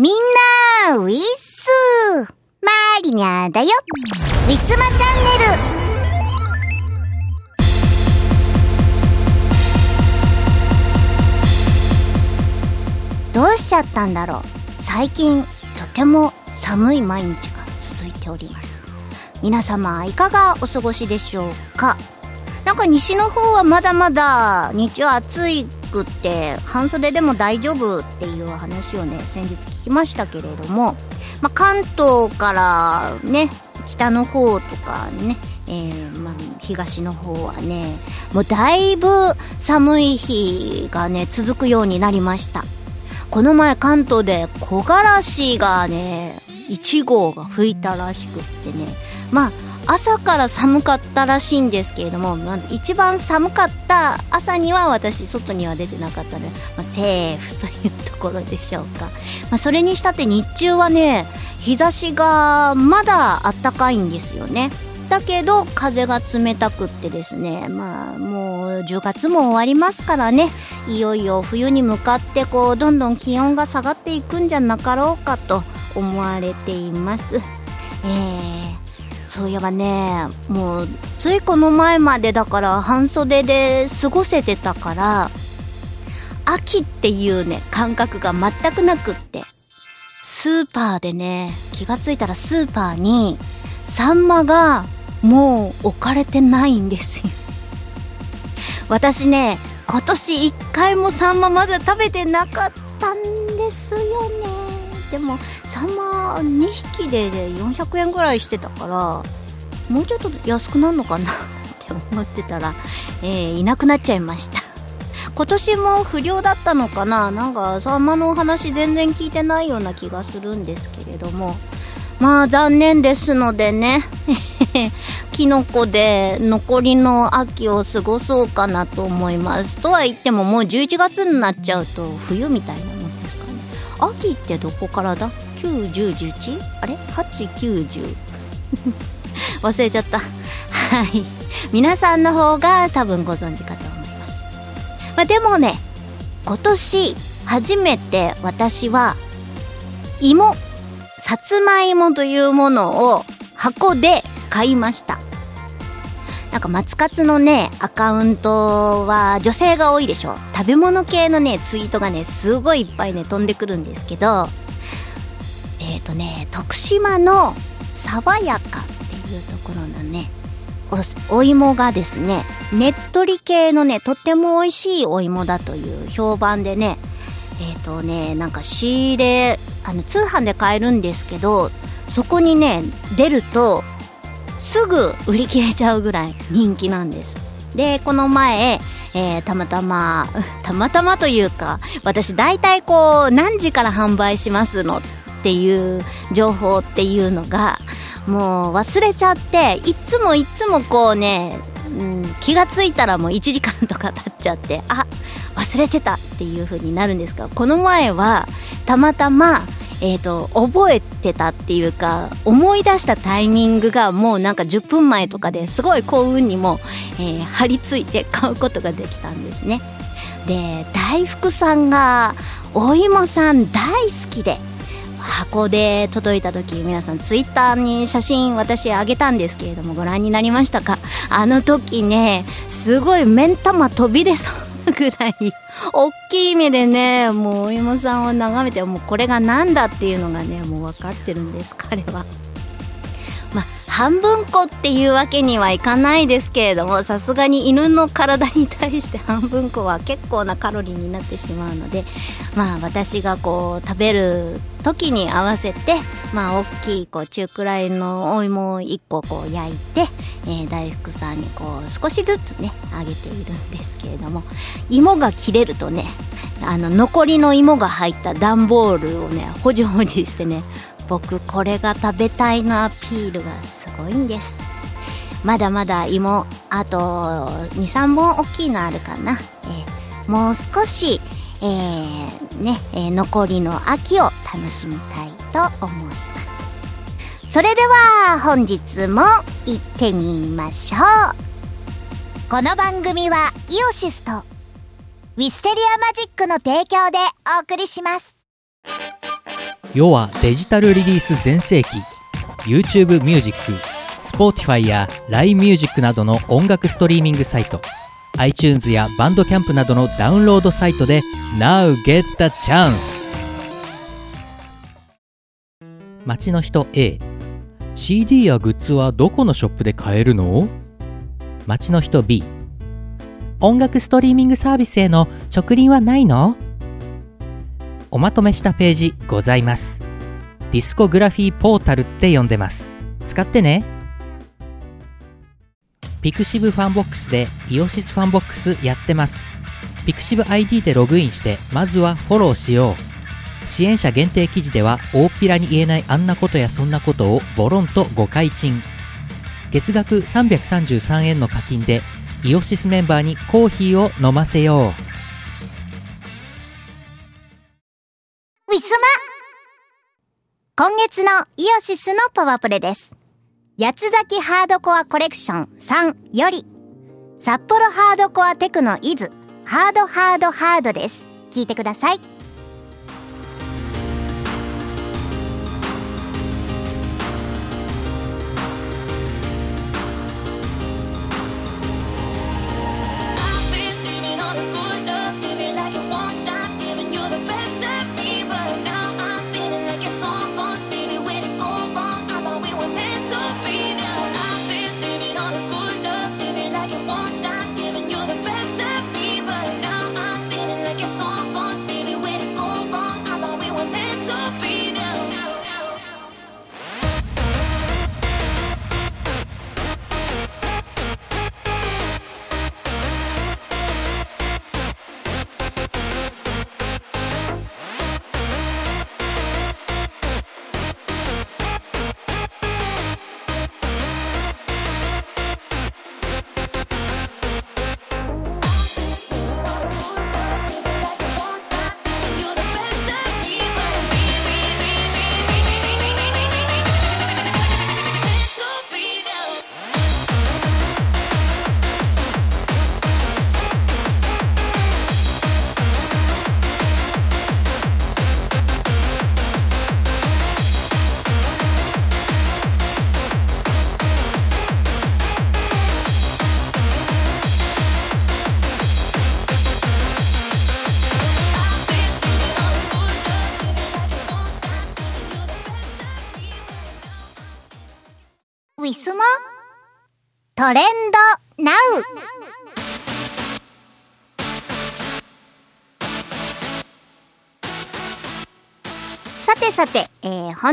みんな、ウィッスマリニャだよ。ウィスマチャンネル。どうしちゃったんだろう。最近、とても寒い毎日が続いております。皆様、いかがお過ごしでしょうか。なんか西の方はまだまだ日中暑いくって半袖でも大丈夫っていう話をね先日聞きましたけれども、まあ、関東からね北の方とかね、えーまあ、東の方はねもうだいぶ寒い日がね続くようになりました。この前関東で木枯らしがね1号が吹いたらしくってねまあ朝から寒かったらしいんですけれども、まあ、一番寒かった朝には私外には出てなかったので、まあ、セーフというところでしょうか、まあ、それにしたって日中はね日差しがまだあったかいんですよね。だけど風が冷たくってですねまあもう10月も終わりますからね。いよいよ冬に向かってこうどんどん気温が下がっていくんじゃなかろうかと思われています。えーそういえばね。もうついこの前までだから半袖で過ごせてたから秋っていうね感覚が全くなくってスーパーでね気がついたらスーパーにサンマがもう置かれてないんですよ。私ね今年一回もサンマまだ食べてなかったんですよね。でもサンマ2匹で400円ぐらいしてたからもうちょっと安くなるのかな って思ってたら、えー、いなくなっちゃいました。今年も不良だったのかななんかサンマのお話全然聞いてないような気がするんですけれども。まあ残念ですのでね。キノコで残りの秋を過ごそうかなと思います。とは言ってももう11月になっちゃうと冬みたいな秋ってどこからだ？91011あれ？890 忘れちゃった。はい。皆さんの方が多分ご存知かと思います、まあ、でもね今年初めて私は芋さつまいもというものを箱で買いました。なんか松活のねアカウントは女性が多いでしょ。食べ物系のねツイートがねすごいいっぱいね飛んでくるんですけどえっ、ー、とね徳島の爽やかっていうところのねおお芋がですねねっとり系のねとっても美味しいお芋だという評判でねえっ、ー、とねなんか仕入れあの通販で買えるんですけどそこにね出るとすぐ売り切れちゃうぐらい人気なんです。でこの前えー、たまたま たまたまというか私大体こう何時から販売しますのっていう情報っていうのがもう忘れちゃっていつもいつもこうね、うん、気がついたらもう1時間とか経っちゃってあ忘れてたっていう風になるんですがこの前はたまたまえーと、覚えてたっていうか思い出したタイミングがもうなんか10分前とかですごい幸運にも、えー、張り付いて買うことができたんですね。で大福さんがお芋さん大好きで箱で届いた時皆さんツイッターに写真私あげたんですけれどもご覧になりましたか？あの時ねすごい目ん玉飛び出そう。ぐらい大きい目でねもうお芋さんを眺めてもうこれが何だっていうのがねもう分かってるんです彼は。まあ半分こっていうわけにはいかないですけれどもさすがに犬の体に対して 半分こは結構なカロリーになってしまうのでまあ私がこう食べる時に合わせてまあ大きいこう中くらいのお芋を1個こう焼いて、えー、大福さんにこう少しずつねあげているんですけれども芋が切れるとねあの残りの芋が入った段ボールをねほじほじしてね僕これが食べたいのアピールがすごいんです。まだまだ芋あと23本大きいのあるかな、えー、もう少しえー、ね、えー、残りの秋を楽しみたいと思います。それでは本日も行ってみましょう。この番組はイオシスとウィステリアマジックの提供でお送りします。世はデジタルリリース全盛期。YouTube ミュージック Spotify や LINE ミュージックなどの音楽ストリーミングサイト。iTunes やバンドキャンプなどのダウンロードサイトで Now get the chance 街の人 A CD やグッズはどこのショップで買えるの？街の人 B 音楽ストリーミングサービスへの直輪はないの？おまとめしたページございます。ディスコグラフィーポータルって呼んでます。使ってね。ピクシブファンボックスでイオシスファンボックスやってます。ピクシブ ID でログインしてまずはフォローしよう。支援者限定記事では大っぴらに言えないあんなことやそんなことをボロンと公開賃月額333円の課金でイオシスメンバーにコーヒーを飲ませようウィスマ今月のイオシスのパワープレです。八つ咲きハードコアコレクション3より、札幌ハードコアテクノイズハードハードハードです。聞いてください。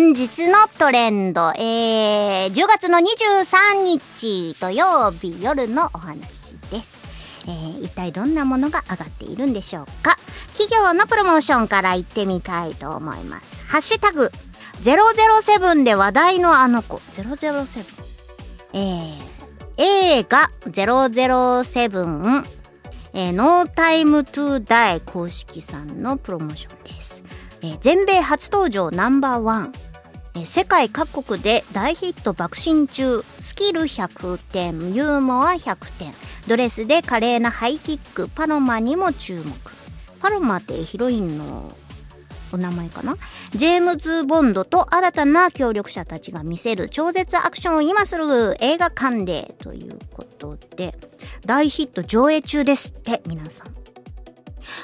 本日のトレンド、えー10月の23日土曜日夜のお話です。えー一体どんなものが上がっているんでしょうか？企業のプロモーションから行ってみたいと思います。ハッシュタグ007で話題のあの子007えー映画007、えー、No Time to Die 公式さんのプロモーションです。えー全米初登場ナンバーワン。世界各国で大ヒット爆心中。スキル100点、ユーモア100点。ドレスで華麗なハイキック、パロマにも注目。パロマってヒロインのお名前かな？ジェームズ・ボンドと新たな協力者たちが見せる超絶アクションを今する映画館でということで大ヒット上映中ですって皆さん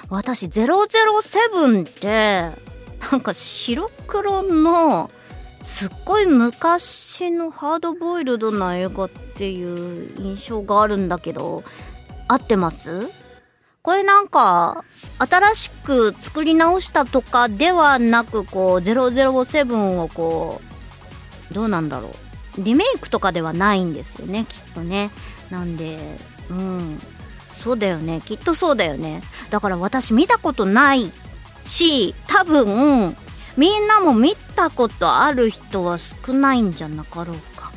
私007ってなんか白黒のすっごい昔のハードボイルドな映画っていう印象があるんだけど合ってます？これなんか新しく作り直したとかではなくこう007をこうどうなんだろう。リメイクとかではないんですよねきっとね。なんでうん。そうだよね。きっとそうだよね。だから私見たことないし多分みんなも見たことある人は少ないんじゃなかろうか。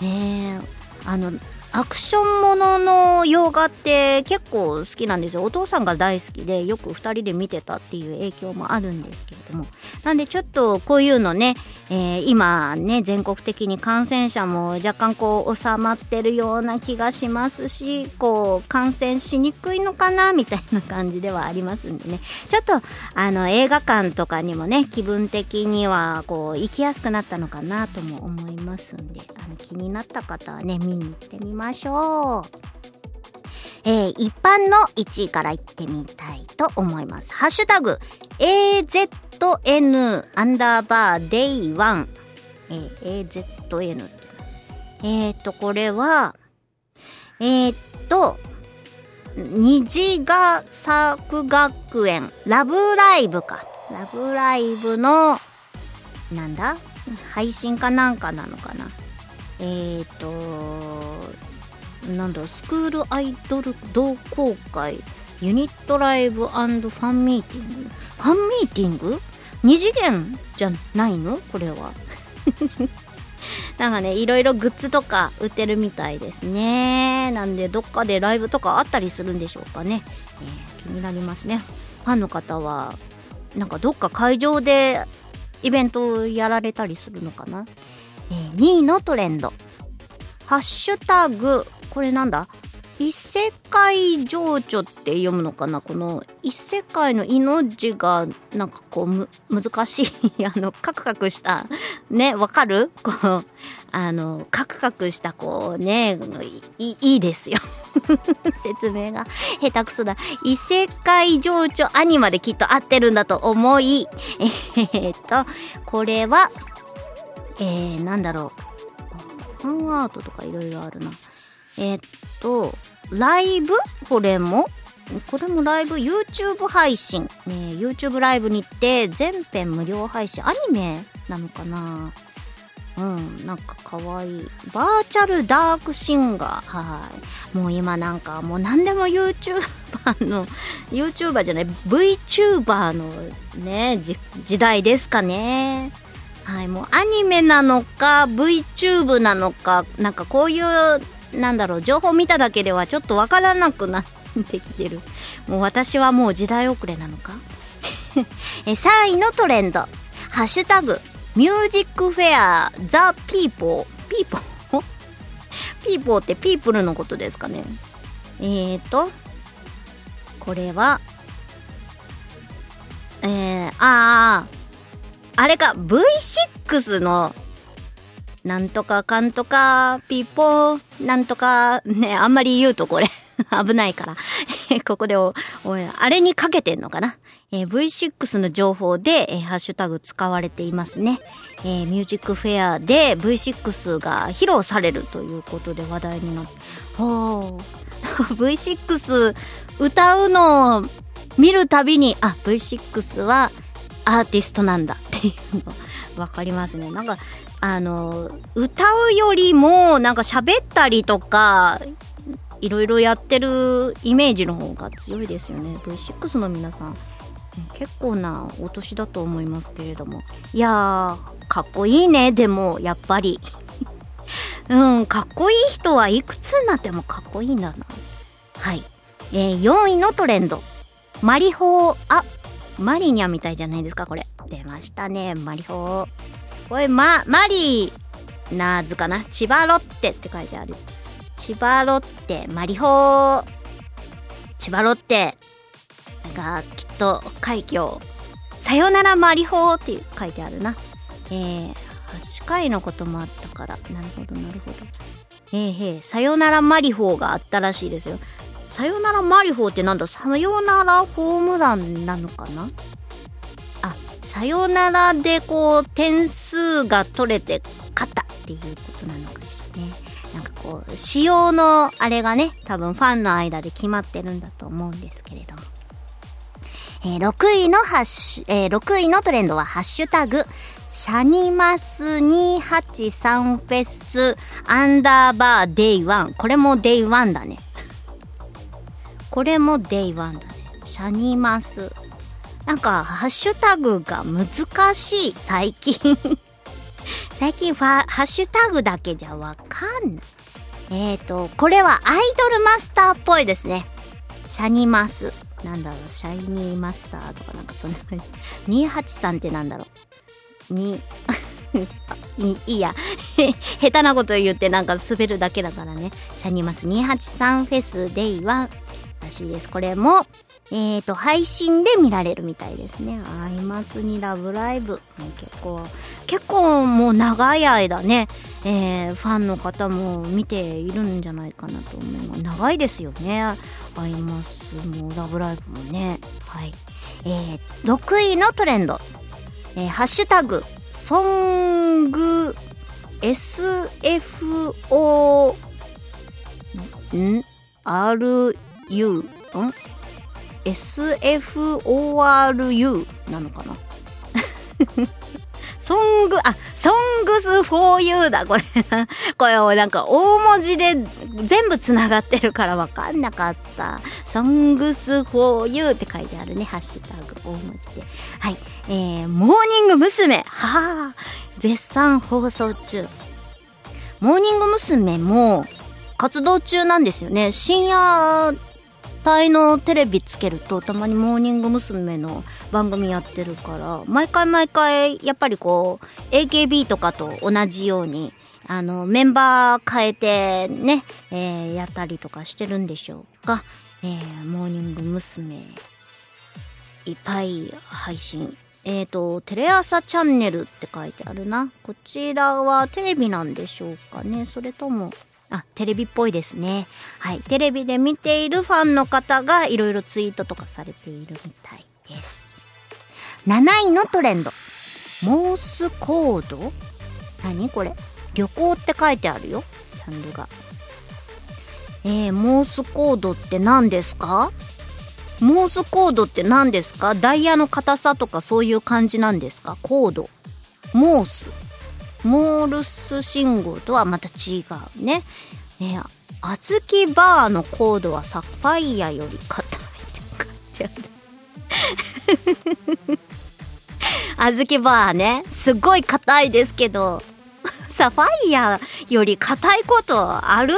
ねえあのアクションものの洋画って結構好きなんですよ。お父さんが大好きでよく2人で見てたっていう影響もあるんですけれども。なんでちょっとこういうのねえー今ね全国的に感染者も若干こう収まってるような気がしますしこう感染しにくいのかなみたいな感じではありますんでねちょっとあの映画館とかにもね気分的にはこう行きやすくなったのかなとも思いますんであの気になった方はね見に行ってみましょう。えー一般の1位からいってみたいと思います。ハッシュタグ AZN アンダーバーデイ1、えー AZN ってえー、っと、これは、えー、っと、虹ヶ作学園、ラブライブか。ラブライブの、なんだ？配信かなんかなのかな。えー、っと、なんだ？スクールアイドル同好会。ユニットライブファンミーティング？ファンミーティング？二次元じゃないの？これは。なんかねいろいろグッズとか売ってるみたいですね。なんでどっかでライブとかあったりするんでしょうかね、えー気になりますね。ファンの方はなんかどっか会場でイベントをやられたりするのかな、えー2位のトレンド。ハッシュタグ、これなんだ？異世界情緒って読むのかな？この異世界の命がなんかこうむ難しいあのカクカクしたね わかる？こうあのカクカクしたこうねいいいですよ。説明が下手くそだ。異世界情緒アニマできっと合ってるんだと思い えーっとこれはえー、なんだろう。ファンアートとかいろいろあるな。えっと、ライブ？これも？これもライブ？YouTube 配信。ね YouTube ライブに行って全編無料配信？アニメなのかな？うん、なんかかわいい。バーチャルダークシンガー。はい。もう今なんかもう何でも YouTuber の、YouTuber じゃない、VTuber のね、じ時代ですかね。はい、もうアニメなのか VTube なのかなんかこういうなんだろう情報見ただけではちょっとわからなくなってきてる。もう私はもう時代遅れなのか？え3位のトレンド「ハッシュタグミュージックフェアザ・ピーポー」ピーポー？ピーポーってピープルのことですかね。えーとこれはえー、あああれか V6 のなんとかかんとかピーポーなんとかねあんまり言うとこれ。危ないから。ここでおおあれにかけてんのかな、えー V6 の情報で、えーハッシュタグ使われていますね、えーミュージックフェアで V6 が披露されるということで話題になって。ほう。V6 歌うのを見るたびにあ V6 はアーティストなんだっていうの分かりますね。なんかあの歌うよりもなんか喋ったりとかいろいろやってるイメージの方が強いですよね。V6 の皆さん。結構なお年だと思いますけれども。いやーかっこいいね。でもやっぱり。うんかっこいい人はいくつになってもかっこいいんだな。はい、えー4位のトレンド。マリホー。あマリニャみたいじゃないですかこれ。出ましたねマリホー。これまマリーナーズかな？千葉ロッテって書いてある。千葉ロッテマリホー。千葉ロッテがきっと快挙。さよならマリホーって書いてあるな。えー、8回のこともあったから。なるほどなるほど。えー、へー。さよならマリホーがあったらしいですよ。さよならマリホーってなんだ？さよならホームランなのかな？さよならでこう点数が取れて勝ったっていうことなのかしらねなんかこう仕様のあれがね多分ファンの間で決まってるんだと思うんですけれどもえー6位のハッシュ、えー6位のトレンドはハッシュタグ、シャニマス283フェスアンダーバーデイ1。これもデイ1だね。これもデイ1だね。シャニマス。なんか、ハッシュタグが難しい、最近。最近ファ、ハッシュタグだけじゃわかんない。えーと、これはアイドルマスターっぽいですね。シャニマス。なんだろう、シャイニーマスターとかなんかそんな感じ。283ってなんだろう。に、いいいや下手なこと言ってなんか滑るだけだからねシャニマス283フェスデイ1らしいですこれもえーと配信で見られるみたいですね。アイマスにラブライブ。結構結構もう長い間ね、えーファンの方も見ているんじゃないかなと思います。長いですよね。アイマスもラブライブもね。はい。えー、6位のトレンド。えーハッシュタグ、ソング SFO ん ?RU ん？?SFORU なのかな？ソング、あ、ソングス for you だ、これ。これをなんか大文字で全部つながってるからわかんなかった。 Songs for you って書いてあるね、ハッシュタグ大文字で。はい。えー、モーニング娘。はあ、絶賛放送中。モーニング娘。も活動中なんですよね。深夜帯のテレビつけるとたまにモーニング娘。の番組やってるから毎回毎回やっぱりこう AKB とかと同じようにあのメンバー変えてね、えーやったりとかしてるんでしょうか、えーモーニング娘。いっぱい配信えっ、とテレ朝チャンネルって書いてあるなこちらはテレビなんでしょうかねそれともあ、テレビっぽいですね。はい。テレビで見ているファンの方がいろいろツイートとかされているみたいです。7位のトレンド。モースコード？何これ？旅行って書いてあるよ。チャンルが。えー、モースコードって何ですか？モースコードって何ですか？ダイヤの硬さとかそういう感じなんですか？コード。モース。モールス信号とはまた違うね。えー、あずきバーのコードはサファイアより硬いって書いてある。あずきバーね、すごい硬いですけど、サファイアより硬いことある？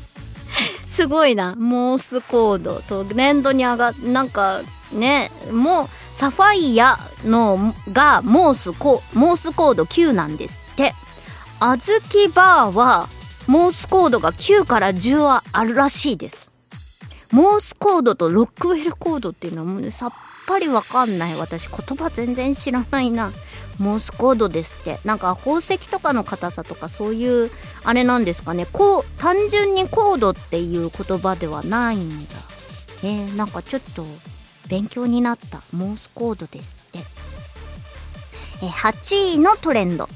すごいな。モースコードと連動に上がっ、なんかね、もうサファイアのがモースコモースコード9なんですって。あずきバーはモースコードが9から10はあるらしいです。モースコードとロックウェルコードっていうのはもうさっぱりわかんない。私言葉全然知らないな。モースコードですって。なんか宝石とかの硬さとかそういうあれなんですかね。こう、単純にコードっていう言葉ではないんだ。えー、なんかちょっと勉強になった。モースコードですって。えー8位のトレンド。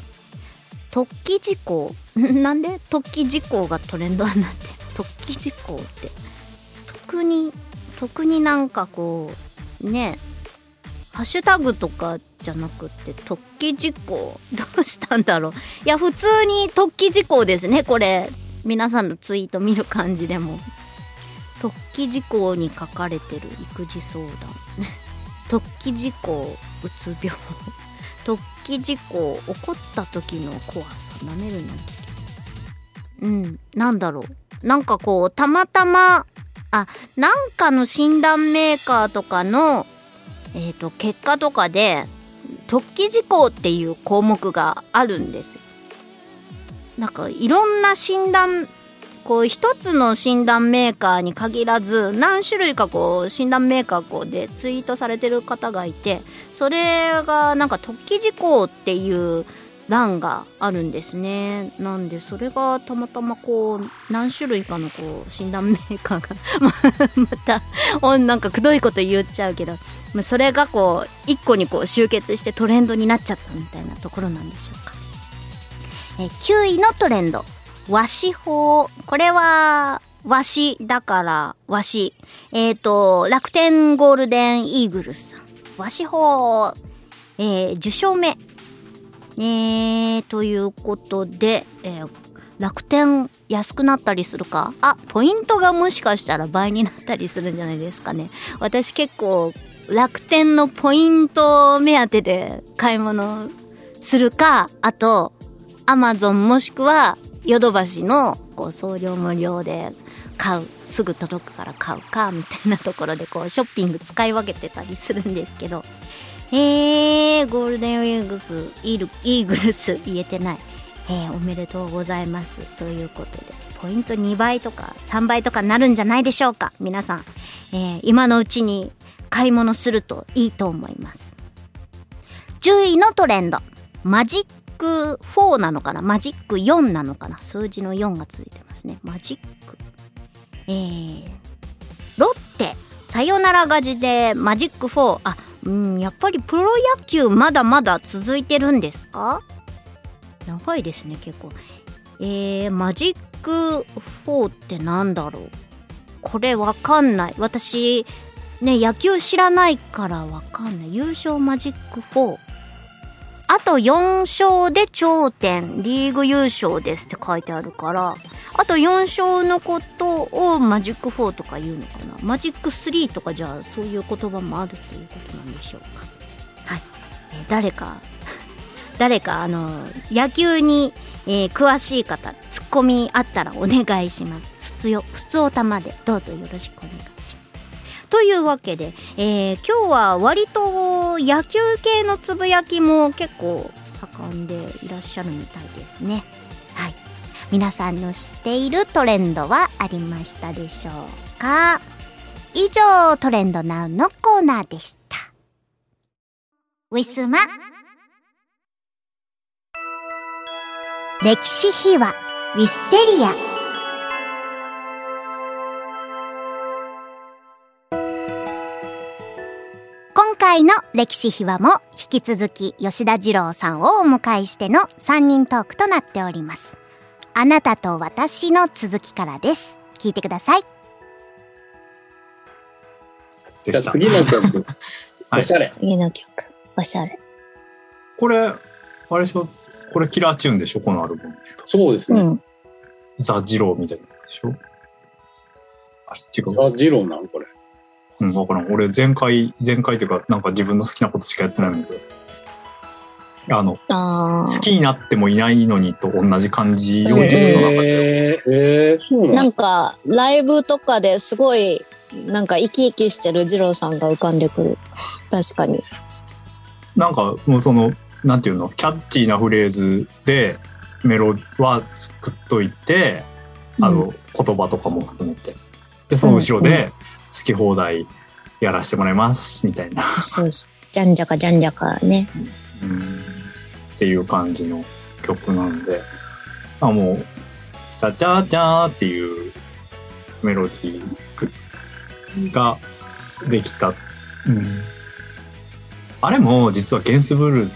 突起事項。なんで？突起事項がトレンドになって。突起事項って。特に、特になんかこう、ね、ハッシュタグとかじゃなくって突起事項どうしたんだろう。いや普通に突起事項ですねこれ。皆さんのツイート見る感じでも。突起事項に書かれてる育児相談。突起事項うつ病。突起事項起こった時の怖さなめるのうんなんだろうなんかこうたまたまあなんかの診断メーカーとかのえー、と結果とかで突起事項っていう項目があるんですよ。なんかいろんな診断こう一つの診断メーカーに限らず何種類かこう診断メーカーこうでツイートされてる方がいてそれがなんか突起事項っていう欄があるんですね。なんでそれがたまたまこう何種類かのこう診断メーカーが またなんかくどいこと言っちゃうけどそれがこう一個にこう集結してトレンドになっちゃったみたいなところなんでしょうか。え9位のトレンド。和紙法これは和紙だから和紙えっ、と楽天ゴールデンイーグルスさん。和紙法えー、10勝目。えー、ということで、えー楽天安くなったりするか？あポイントがもしかしたら倍になったりするんじゃないですかね。私結構楽天のポイント目当てで買い物するかあとアマゾンもしくはヨドバシのこう送料無料で買うすぐ届くから買うかみたいなところでこうショッピング使い分けてたりするんですけど。へえゴールデンウィーグスイールイーグルス言えてない。えーおめでとうございますということで。ポイント2倍とか3倍とかなるんじゃないでしょうか皆さん、えー今のうちに買い物するといいと思います。10位のトレンド。マジック4なのかな？マジック4なのかな？数字の4がついてますね。マジック。えー、ロッテ。さよなら勝ちでマジック4あうんやっぱりプロ野球まだまだ続いてるんですか？長いですね結構。えー、マジック4ってなんだろう？これわかんない。私ね野球知らないからわかんない。優勝マジック4あと4勝で頂点リーグ優勝ですって書いてあるからあと4勝のことをマジック4とか言うのかな？マジック3とかじゃあそういう言葉もあるということなんでしょうか。はい、え誰か 誰かあの野球に、えー詳しい方ツッコミあったらお願いします。普通普通おたまでどうぞよろしくお願い。しますというわけで、えー今日は割と野球系のつぶやきも結構盛んでいらっしゃるみたいですね。はい。皆さんの知っているトレンドはありましたでしょうか？以上トレンドナウのコーナーでした。ウィスマ。歴史秘話ウィステリア。回の歴史秘話も引き続き吉田二郎さんをお迎えしての3人トークとなっております。あなたと私の続きからです。聞いてください。じゃあ次の曲、はいおしゃれ。次の曲、おしゃれ。これ、あれでしょ？これキラーチューンでしょ？このアルバム。そうですね。うん。ザ・ジローみたいなでしょ？あれ違う。ザ・ジローなん？これ。うん、わからん。俺、前回、前回というか、なんか自分の好きなことしかやってないので、あの、あ好きになってもいないのにと同じ感じをうん自分の中で。えー、えー、そうあ。ななんんか、ライブとかですごい、なんか生き生きしてる二郎さんが浮かんでくる。確かに。なんか、もうその、なんていうの、キャッチーなフレーズでメロは作っといて、あの、言葉とかも含めて。で、その後ろで好き放題やらせてもらいます、みたいな。そうそう。じゃんじゃかじゃんじゃかね。うんっていう感じの曲なんで、あもう、チャチャチャーっていうメロディーができた。うん、あれも実はゲンスブール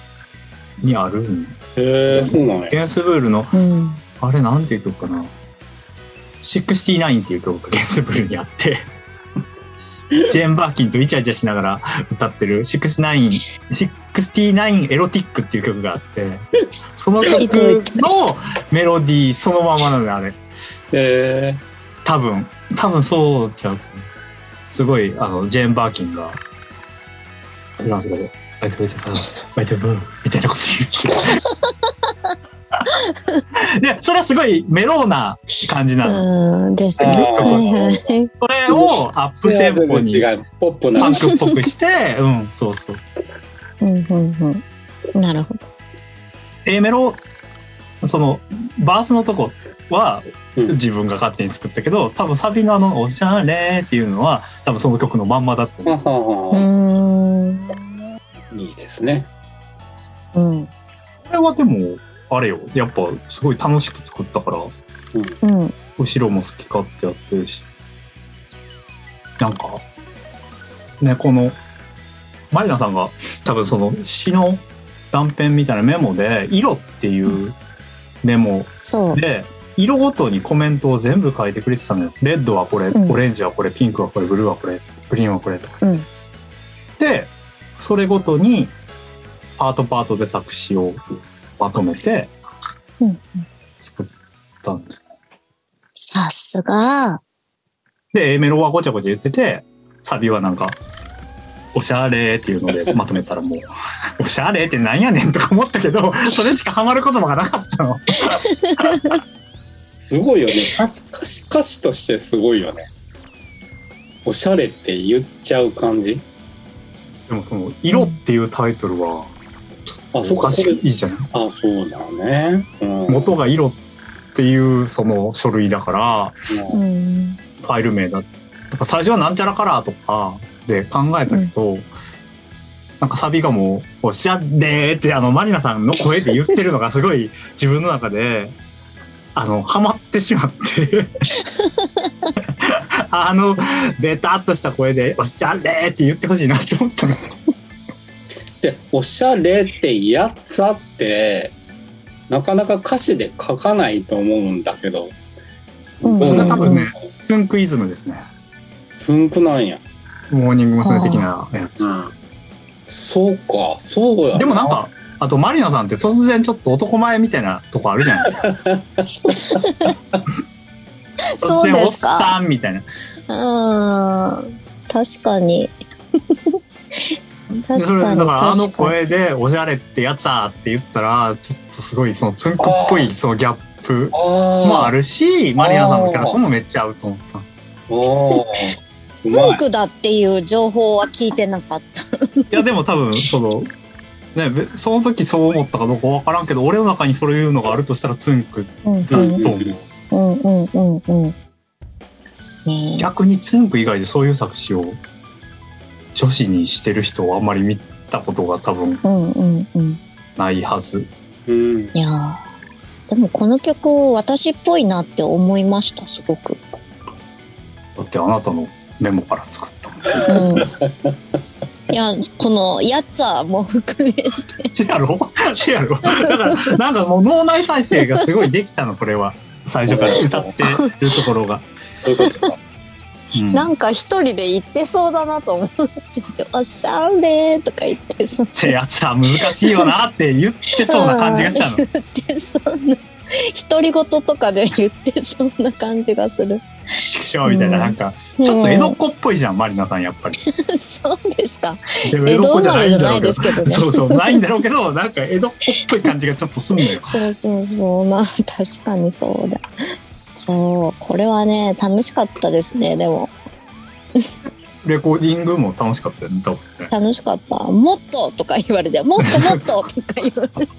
にあるんえー、そうなんや。ゲンスブールの、うん。あれなんていう曲かな。69っていう曲がゲンスブールにあって、ジェーン・バーキンとイチャイチャしながら歌ってる69、69エロティックっていう曲があって、その曲のメロディーそのままなのよ、あれ。え多分、多分そうちゃう。すごい、あの、ジェーン・バーキンが、フランス語で、バイトバイトバイトバイトブーみたいなこと言って。で、それはすごいメローな感じなの。うん。ですー、ね。それをアップテンポに違う。ポップなパン。クっぽくして、うん、そうそうそう。うんうんうん。なるほど。A メロ、その、バースのとこはうん自分が勝手に作ったけど、多分サビのあの、おしゃれっていうのは、多分その曲のまんまだと思う。いいですね。うん。これはでも、あれよ、やっぱすごい楽しく作ったから、うん。後ろも好き勝手やってるし。なんか、ね、この、マリナさんが多分その詩の断片みたいなメモで、色っていうメモ。で、色ごとにコメントを全部書いてくれてたのよ。レッドはこれ、うんオレンジはこれ、ピンクはこれ、ブルーはこれ、グリーンはこれとか。うん。で、それごとにパートパートで作詞をまとめてうん。作ったんです。さすが。で、A メロはごちゃごちゃ言ってて、サビはなんか、おしゃれっていうのでまとめたらもう、おしゃれってなんやねんとか思ったけど、それしかハマる言葉がなかったの。すごいよね。歌詞歌詞歌詞としてすごいよね。おしゃれって言っちゃう感じ？でもその「色」っていうタイトルはあ、そうか、おかしこれいじゃないあ、そうだね。うん元が「色」っていうその書類だからううんん。ファイル名だだから最初はなんちゃらカラーとかで考えたけど、なんかサビがもう「おっしゃれ」ってあのマリナさんの声で言ってるのがすごい自分の中であのハマってしまって あのベタっとした声で「おっしゃれ」って言ってほしいなって思ったの。で、おしゃれってやつあって、なかなか歌詞で書かないと思うんだけど。うんそれは多分ねツンクイズムですねつんくなんや。モーニング娘。的なやつ。うん。そうか、そうや。でもなん、かあとマリナさんって突然ちょっと男前みたいなとこあるじゃないですか。突 そう然おっですか。さんみたいな。うん。確かに。で確それかに。だからあの声で「おしゃれってやつあ」って言ったらちょっとすごいそのツンクっぽいそのギャップあもあるしマリナさんのキャラともめっちゃ合うと思った。おーツうまい。ンクだっていう情報は聞いてなかった。いやでも多分その。ね、べその時そう思ったかどうかわからんけど俺の中にそういうのがあるとしたらツンクうん出すと思う、うんうんうんうん。ねえ逆にツンク以外でそういう作詞を女子にしてる人をあんまり見たことが多分うんうんうん。ないはずうん。いやーでもこの曲私っぽいなって思いましたすごく。だってあなたのメモから作ったんですようん。いやこのやつはもう含めてせやろ？せやろ？だからなんかもう脳内再生がすごいできたのこれは最初から歌ってるところが、そういうことか。うん。なんか一人で言ってそうだなと思ってて「おしゃれ」とか言ってそう。せやつは難しいよなって言ってそうな感じがしたの。言ってそうな。独り言とかで言ってそうな感じがする。畜生みたいなうんなん。かちょっと江戸っ子っぽいじゃんマリナさんやっぱり。そうですか。江戸生まれじゃないですけどね。そうそうないんだろうけどなんか江戸っ子っぽい感じがちょっとすんのよ。そうそうそう。まあ確かにそうだ。そうこれはね楽しかったですねでも。レコーディングも楽しかったよね多分ね。楽しかった「もっと!」とか言われて「もっともっと!」とか言われて。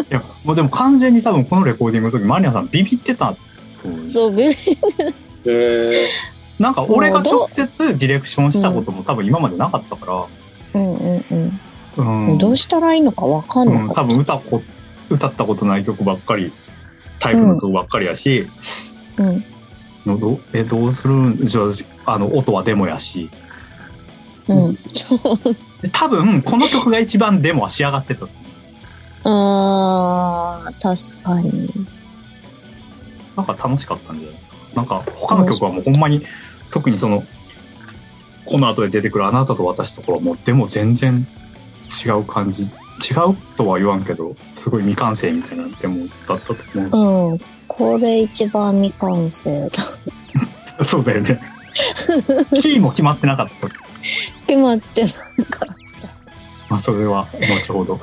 いやもうでも完全に多分このレコーディングの時マリナさんビビってたと思うそうびえー、なんか俺が直接ディレクションしたことも多分今までなかったかうんうんら、ううん。んどうしたらいいのかわかんう、なんかっ多分歌こ歌ったことない曲ばっかりタイプの曲ばっかりやし、た。うん。のどえどうする？んじゃああの音はデモやし。うん。で多分この曲が一番デモは仕上がってた。あー確かに。なんか楽しかったんじゃないですか。なんか他の曲はもうほんまに特にそのこの後で出てくる「あなたと私」とかはもうでも全然違う感じ違うとは言わんけどすごい未完成みたいなデモだったと思うし、うん。これ一番未完成だ。そうだよね。キーも決まってなかった。決まってなんかまあそれは後ほど、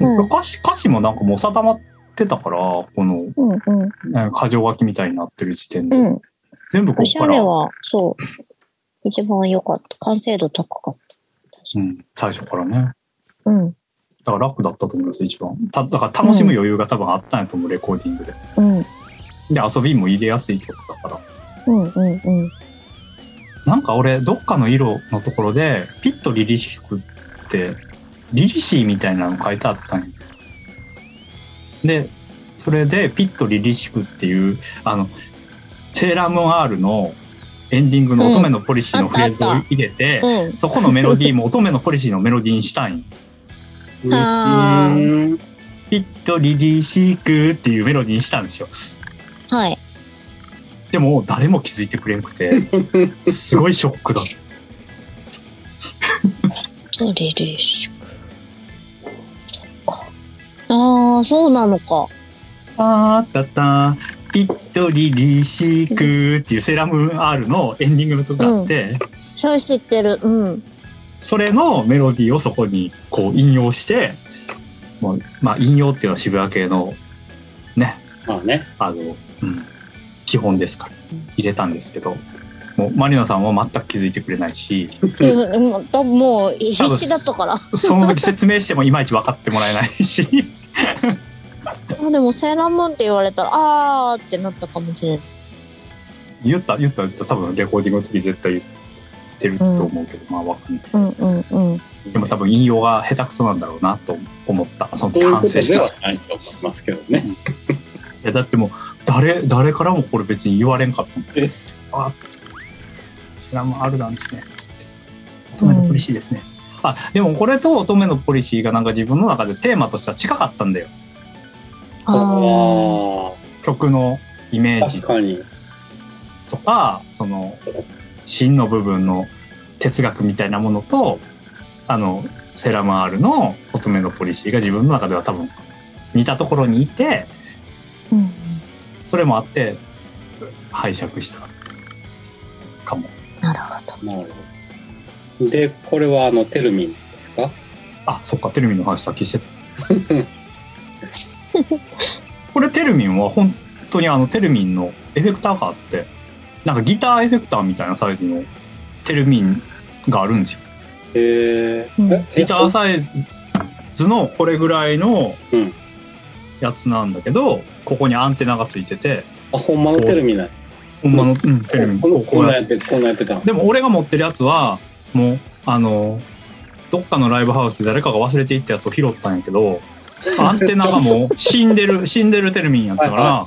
うん。歌詞歌詞もなんかもう定まってたからこのうんうん。えー箇条書きみたいになってる時点で、うん。全部ここから、はそう。一番良かった。完成度高かった。うん、最初からね。うんだから楽だったと思います一番。ただから楽しむ余裕が多分あったんやと思うレコーディングで。うん。で遊びも入れやすい曲だから。うんうんうん。なんか俺どっかの色のところでピッとリリシックってリリシーみたいなの書いてあったんよ。でそれでピッとリリシクっていうあのセーラームーン R のエンディングの乙女のポリシーのフレーズを入れて、うん。そこのメロディーも乙女のポリシーのメロディーにしたいんピッとリリシクっていうメロディーにしたんですよ。はい。でも誰も気づいてくれんくてすごいショックだった。とリリーシュク。そっか。ああそうなのか。あーたた。ピッとリリシクっていうセーラーム R のエンディングの曲があって、それ知ってる。うんそれのメロディーをそこにこう引用してもうまあ引用っていうのは渋谷系のねまあね。あの、うん、基本ですから入れたんですけどももうマリナさんは全く気づいてくれないしうんもう必死だったから。その時説明してもいまいち分かってもらえないし あでもセーラームーンって言われたらあーってなったかもしれない。言った言った言った多分レコーディングの時絶対言ってると思うけど、まあ分かんない。うんうんうん。でも多分引用が下手くそなんだろうなと思った。その反省ではないと思いますけどね。いやだってもう誰誰からもこれ別に言われんかったもんえ？あシラムあるなんですね。つって乙女のポリシーですね、あでもこれと乙女のポリシーがなんか自分の中でテーマとしては近かったんだよ。あー。あ曲のイメあ、ージ確かに。とかその芯の部分の哲学みたいなものとあのセラマールの乙女のポリシーが自分の中では多分似たところにいてうんそれもあって拝借したかも。なるほど。で、これはあの、テルミンですか？あそっかテルミンの話さっきしてた。これテルミンは本当にあのテルミンのエフェクターがあってなんかギターエフェクターみたいなサイズのテルミンがあるんですよ。えー。ギターサイズのこれぐらいのうん。やつなんだけど、ここにアンテナがついてて。あ、ほんまのテルミナイ。ほんまの、うん、テレビこのこうこんなやってて、こんなやってたの。でも俺が持ってるやつはもうあのどっかのライブハウスで誰かが忘れていったやつを拾ったんやけどアンテナがもう死んでる死んでるテルミンやったから、は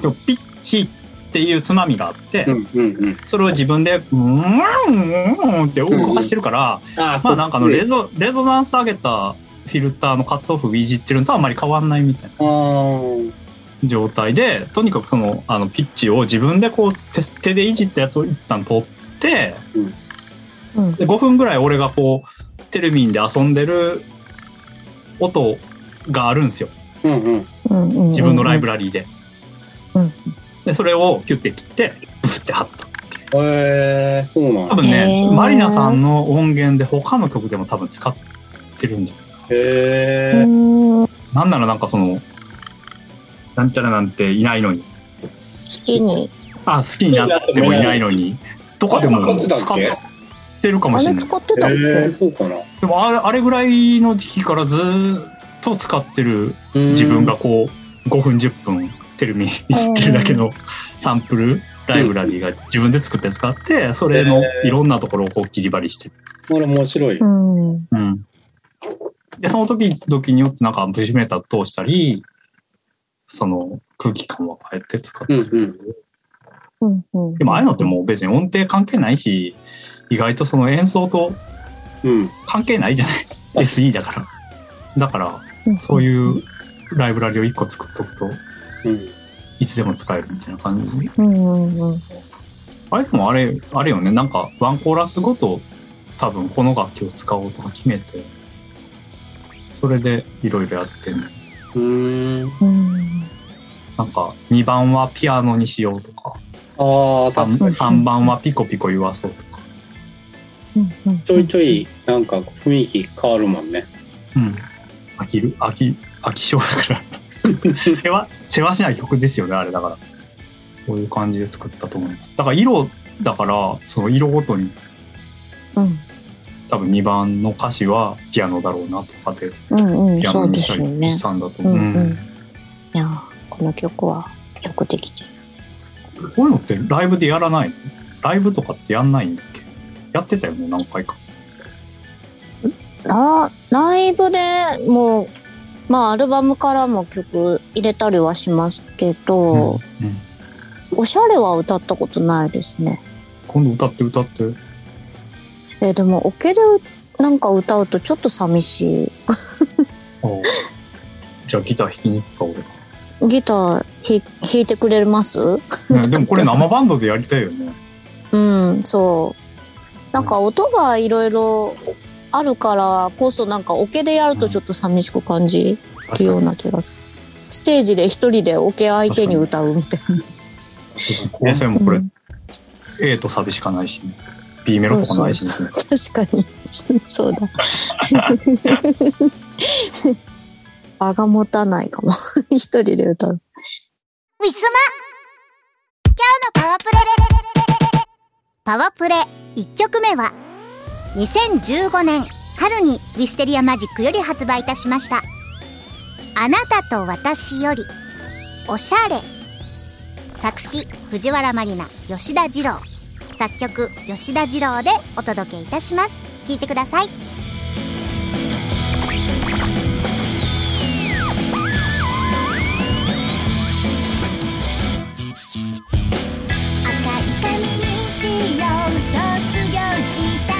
でもピッチっていうつまみがあって、うんうんうん。それを自分で「うんうんうん」って動かしてるから、あまあなんかあのレゾレゾナンス上げたフィルターのカットオフいじってるのとあんまり変わんないみたいな状態でとにかくそのあのピッチを自分でこう手手でいじったやつを一旦取ってうん。で5分ぐらい俺がこうテレビで遊んでる音があるんですよ。自分のライブラリーで。うんでそれをキュッて切ってブスって貼った。えー、そうなんや。多分ねへー。マリナさんの音源で他の曲でも多分使ってるんじゃないへー。うん。好なんならなんかそのなんちゃらなんていないのに。きに。あ好きになってもいないのに。とかでもあ使ってるかもしれない。使ってたっえー、けそうかな。でもあれあれぐらいの時期からずーっと使ってる自分がこう5分10分テレビに知ってるだけのサンプルライブラリーが自分で作ったやつがあってそれのいろんなところをこう切り張りしてる、これ面白い。うん。うん、でその時々によってなんかブッシュメーター通したりその空気感を変えて使ってる、うんうんうんうん。でもああいうのってもう別に音程関係ないし意外とその演奏とうん。関係ないじゃない SE だからだからうんそういうライブラリを1個作っとくとうん。いつでも使えるみたいな感じ？うんうんうん。あれでもあれ、あれよね、なんかワンコーラスごと多分この楽器を使おうとか決めて、それでいろいろやってんの。なんか2番はピアノにしようとか、ああ、確か 3, に。三番はピコピコ言わそうとか。うんちょいちょい、なんか雰囲気変わるもんね。うん。飽きる？飽き、飽き性だから。世話、世話しない曲ですよね、あれだから。そういう感じで作ったと思います。だから色だから、その色ごとにうん。多分2番の歌詞はピアノだろうなとかでうんうん。ピアノにしたりすよね。したんだと思う。うんうん。うんいやー、この曲はよくできてる。こういうのってライブでやらないの？ライブとかってやんないんだっけ？やってたよね、何回か。ラライブでもう、まあアルバムからも曲入れたりはしますけど、うんおしゃれは歌ったことないですね。今度歌って歌って。えーでもオケでなんか歌うとちょっと寂しい。ああじゃあギター弾きに行くか、俺が。ギターひ弾いてくれます？ね、でもこれ生バンドでやりたいよね。うん、そう。なんか音がいろいろあるからこそなんかオケでやるとちょっと寂しく感じるような気がする。ステージで一人でオケ相手に歌うみたいな。構成もこれ、うん A とサビしかないし、ね、B メロとかないしね。確かに。そうだ。場が持たないかも。一人で歌う。ウィスマ今日のパワープレパワプレ1曲目は2015年春にウィステリアマジックより発売いたしました。あなたと私よりおしゃれ。作詞藤原まりな吉田二郎。作曲吉田二郎でお届けいたします。聴いてください。赤い髪にしよう卒業した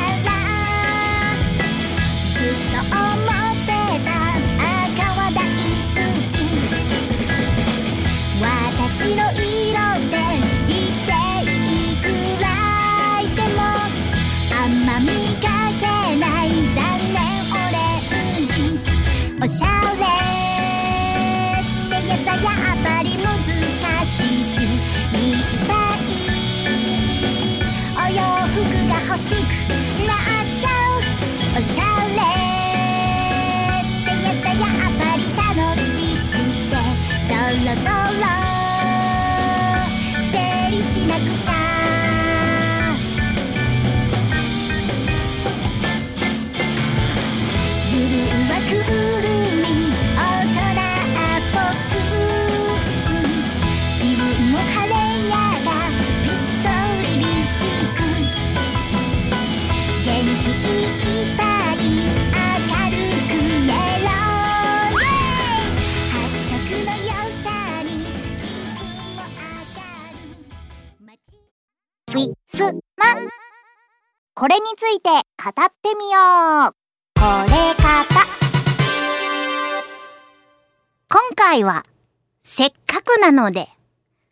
の色語ってみよう。これ方今回はせっかくなので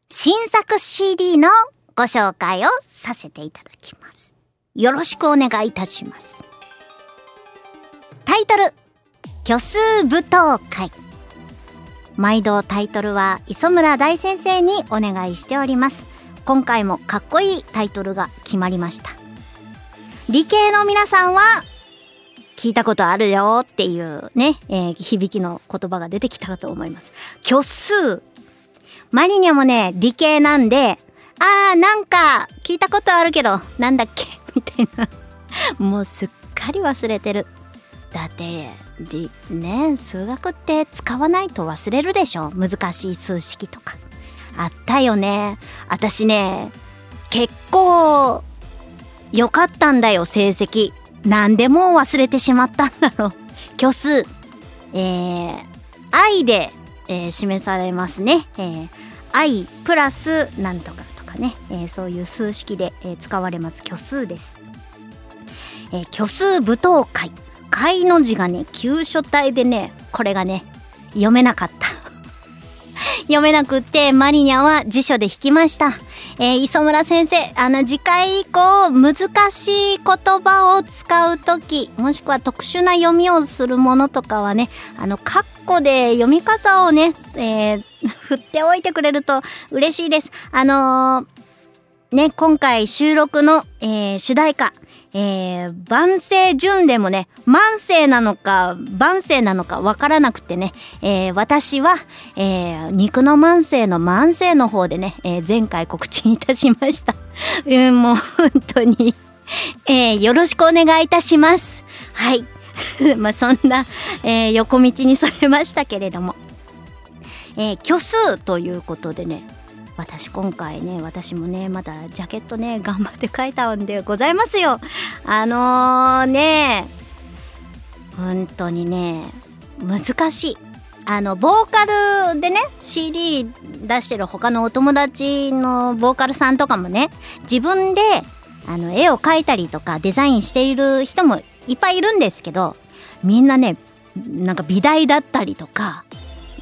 新作 CD のご紹介をさせていただきます。よろしくお願いいたします。タイトル。虚数舞踏会。毎度タイトルは磯村大先生にお願いしております。今回もかっこいいタイトルが決まりました。理系の皆さんは聞いたことあるよっていうね、えー響きの言葉が出てきたかと思います。虚数。マリニャもね、理系なんで、あーなんか聞いたことあるけど、なんだっけ？みたいな。もうすっかり忘れてる。だって、りね、数学って使わないと忘れるでしょ？難しい数式とか。あったよね。私ね、結構、良かったんだよ、成績。何でも忘れてしまったんだろう。虚数。えー、愛で、えー示されますね。えー、愛プラスなんとかとかね。えーそういう数式で、えー使われます虚数です。えー虚数舞踏会。会の字がね、急所体でね、これがね、読めなかった。読めなくって、マリニャは辞書で引きました。えー磯村先生、あの、次回以降、難しい言葉を使うとき、もしくは特殊な読みをするものとかはね、あの、カッコで読み方をね、えー 振っておいてくれると嬉しいです。あのーね、今回収録の、えー主題歌、えー、万世順でもね、万世なのか、万世なのかわからなくてね、えー私は、えー肉の万世の万世の方でね、えー前回告知いたしました。うん、もう本当に、えーよろしくお願いいたします。はい。まあそんな、えー横道にそれましたけれども。えー虚数ということでね、私今回ね私もねまだジャケットね頑張って書いたんでございますよ。あのー、ね本当にね難しい。あのボーカルでね CD 出してる他のお友達のボーカルさんとかもね自分であの絵を描いたりとかデザインしている人もいっぱいいるんですけどみんなねなんか美大だったりとか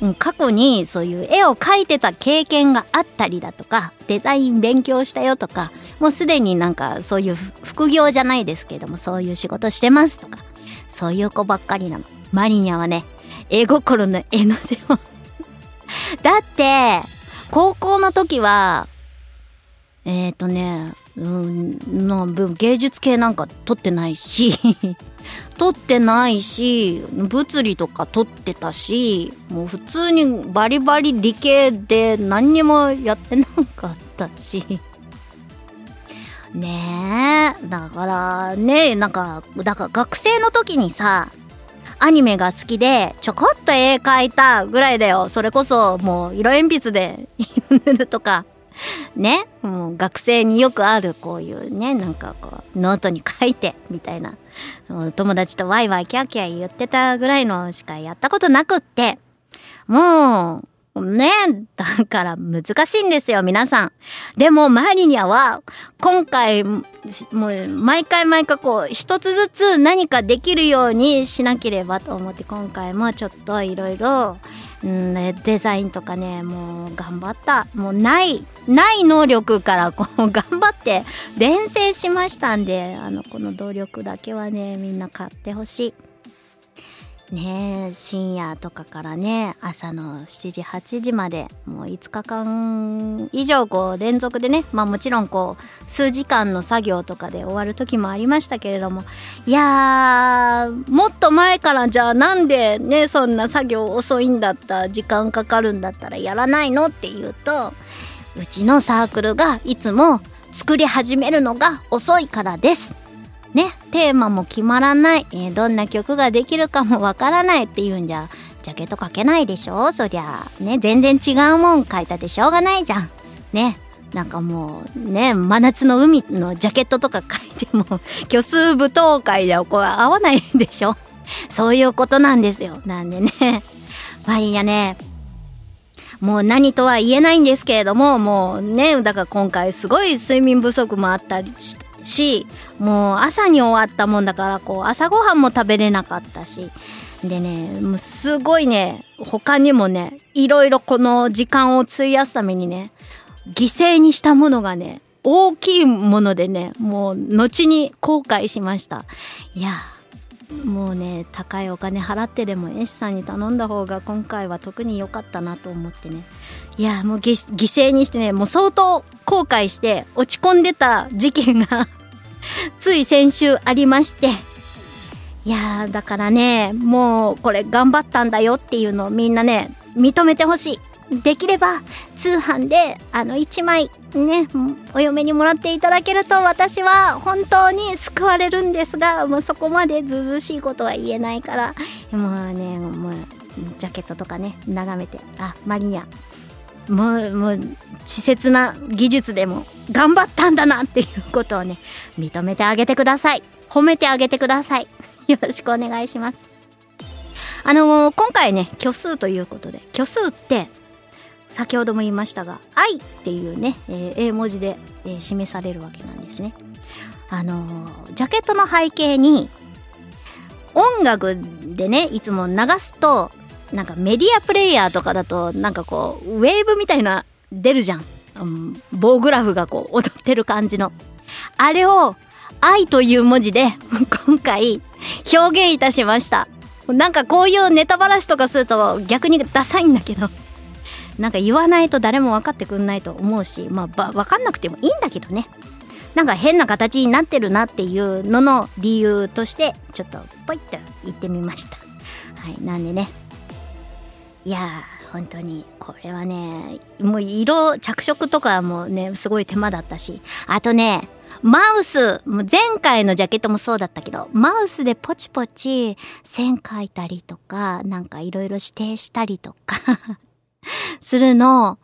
うん過去にそういう絵を描いてた経験があったりだとかデザイン勉強したよとかもうすでになんかそういう副業じゃないですけどもそういう仕事してますとかそういう子ばっかりなの。マリニャはね絵心の絵の字を だって高校の時はえっ、ー、とねうんの芸術系なんか取ってないし。取ってないし物理とか取ってたしもう普通にバリバリ理系で何にもやってなかったし。ねえだからねなんかだから学生の時にさアニメが好きでちょこっと絵描いたぐらいだよ。それこそもう色鉛筆で色 塗るとか。ねもう学生によくあるこういうねなんかこうノートに書いてみたいな。友達とワイワイキャーキャー言ってたぐらいのしかやったことなくって。もうねだから難しいんですよ皆さん。でもマリニャは今回もう毎回毎回こう一つずつ何かできるようにしなければと思って今回もちょっといろいろうんデザインとかねもう頑張ったもうないない能力からこう 頑張って連成しましたんであのこの努力だけはねみんな買ってほしい。ね深夜とかからね朝の7時8時までもう5日間以上こう連続でねまあもちろんこう数時間の作業とかで終わる時もありましたけれどもいやーもっと前からじゃあなんでねそんな作業遅いんだった時間かかるんだったらやらないのっていうとうちのサークルがいつも作り始めるのが遅いからです。ね、テーマも決まらない、えーどんな曲ができるかもわからないっていうんじゃジャケット書けないでしょ？そりゃね全然違うもん書いたってしょうがないじゃん。ねなんかもうね真夏の海のジャケットとか書いても 虚数舞踏会じゃこれ合わないでしょ？そういうことなんですよ。なんでねマリーがねもう何とは言えないんですけれどももうねだから今回すごい睡眠不足もあったりしてしもう朝に終わったもんだからこう朝ごはんも食べれなかったし。でねもうすごいね他にもねいろいろこの時間を費やすためにね犠牲にしたものがね大きいものでねもう後に後悔しました。いやもうね高いお金払ってでも絵師さんに頼んだ方が今回は特に良かったなと思ってね。いやもう犠牲にしてねもう相当後悔して落ち込んでた時期が つい先週ありまして。いやだからねもうこれ頑張ったんだよっていうのをみんなね認めてほしい。できれば通販であの1枚ねお嫁にもらっていただけると私は本当に救われるんですがもうそこまでずうずしいことは言えないから。もうねもうジャケットとかね眺めて。あマリニャ。もうもう稚拙な技術でも頑張ったんだなっていうことをね認めてあげてください。褒めてあげてください。よろしくお願いします。あのー今回ね虚数ということで虚数って先ほども言いましたが「愛」っていうね、えー英文字で、えー示されるわけなんですね。あのージャケットの背景に音楽でねいつも流すとなんかメディアプレイヤーとかだとなんかこうウェーブみたいな出るじゃん、うん、棒グラフがこう 踊ってる感じの。あれを「愛」という文字で 今回表現いたしました。なんかこういうネタばらしとかすると逆にダサいんだけど。なんか言わないと誰も分かってくんないと思うしまあ分かんなくてもいいんだけどね。なんか変な形になってるなっていうのの理由としてちょっとポイッと言ってみました。はいなんでね。いやー本当にこれはねもう色着色とかもねすごい手間だったしあとねマウスも前回のジャケットもそうだったけどマウスでポチポチ線描いたりとかなんかいろいろ指定したりとか するの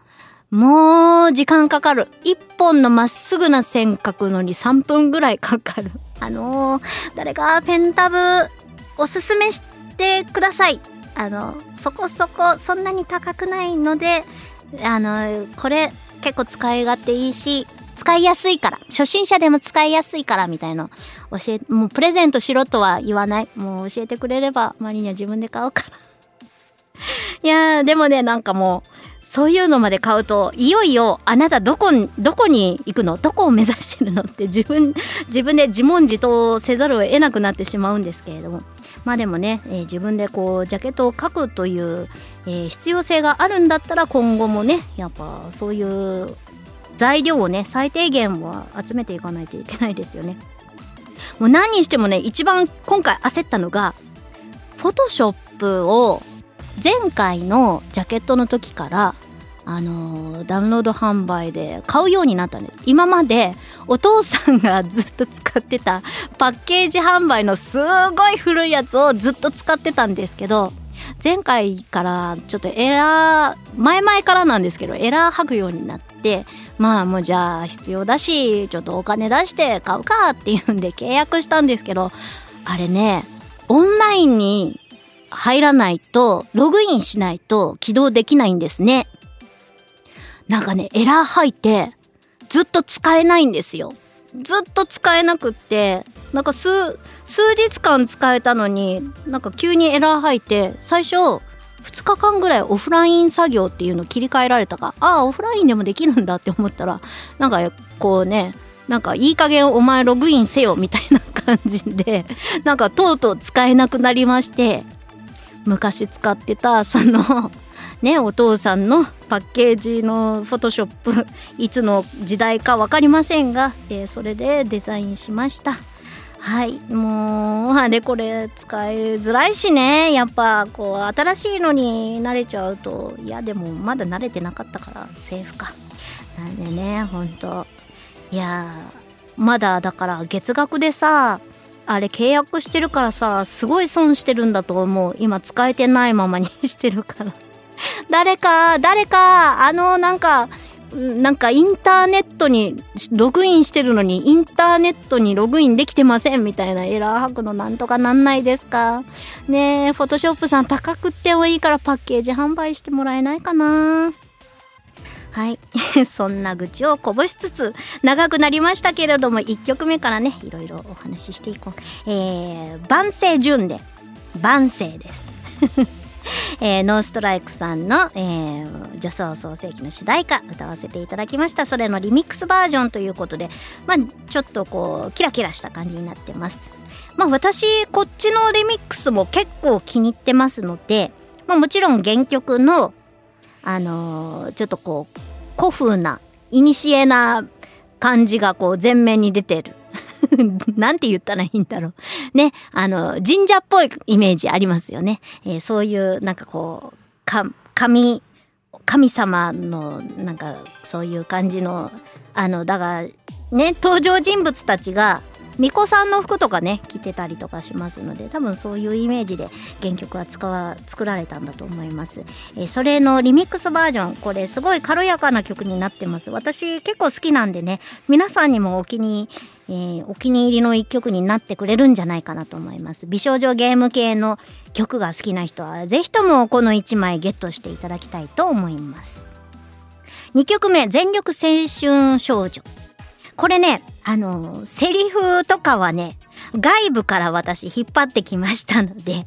もう時間かかる。一本のまっすぐな線描くのに3分ぐらいかかる。あのー誰かペンタブおすすめしてください。あのそこそこそんなに高くないのであのこれ結構使い勝手いいし使いやすいから初心者でも使いやすいからみたいな教えもうプレゼントしろとは言わない。もう教えてくれればマリには自分で買うから。いやーでもねなんかもうそういうのまで買うといよいよあなたどこにどこに行くの？どこを目指してるの？って自分自分で自問自答せざるを得なくなってしまうんですけれども。まあでもね、えー自分でこうジャケットを描くという、えー必要性があるんだったら今後もねやっぱそういう材料をね最低限は集めていかないといけないですよね。もう何にしてもね一番今回焦ったのがフォトショップを前回のジャケットの時からあのダウンロード販売で買うようになったんです。今までお父さんがずっと使ってたパッケージ販売のすごい古いやつをずっと使ってたんですけど前回からちょっとエラー前々からなんですけどエラー吐くようになってまあもうじゃあ必要だしちょっとお金出して買うかっていうんで契約したんですけどあれねオンラインに入らないとログインしないと起動できないんですね。なんかねエラー吐いてずっと使えないんですよ。ずっと使えなくってなんか数数日間使えたのになんか急にエラー吐いて最初2日間ぐらいオフライン作業っていうの切り替えられたかああオフラインでもできるんだって思ったらなんかこうねなんかいい加減お前ログインせよみたいな感じでなんかとうとう使えなくなりまして昔使ってたそのねお父さんのパッケージのフォトショップ いつの時代か分かりませんが、えーそれでデザインしました。はいもうあれこれ使いづらいしね。やっぱこう新しいのに慣れちゃうといやでもまだ慣れてなかったからセーフか。なんでねほんと。いやまだだから月額でさあれ契約してるからさすごい損してるんだと思う。今使えてないままにしてるから。誰か誰かあのなんかなんかインターネットにログインしてるのにインターネットにログインできてませんみたいなエラー吐くのなんとかなんないですか？ねえフォトショップさん高くってもいいからパッケージ販売してもらえないかな？はい。そんな愚痴をこぼしつつ長くなりましたけれども1曲目からねいろいろお話ししていこう。えー、万世順で万世です。えーノーストライクさんの、えー、女装創世記の主題歌歌わせていただきました。それのリミックスバージョンということでまあちょっとこうキラキラした感じになってます。まあ私こっちのリミックスも結構気に入ってますので、まあ、もちろん原曲のあのーちょっとこう古風な古な感じがこう前面に出てる なんて言ったらいいんだろう。ね、あの、神社っぽいイメージありますよね。えーそういう、なんかこう、か、神、神様の、なんか、そういう感じの、あの、だから、ね、登場人物たちが、巫女さんの服とかね着てたりとかしますので多分そういうイメージで原曲は使わ作られたんだと思います、えーそれのリミックスバージョンこれすごい軽やかな曲になってます私結構好きなんでね皆さんにもお気に、えーお気に入りの一曲になってくれるんじゃないかなと思います。美少女ゲーム系の曲が好きな人はぜひともこの1枚ゲットしていただきたいと思います。2曲目全力青春少女。これね、あの、セリフとかはね、外部から私引っ張ってきましたので、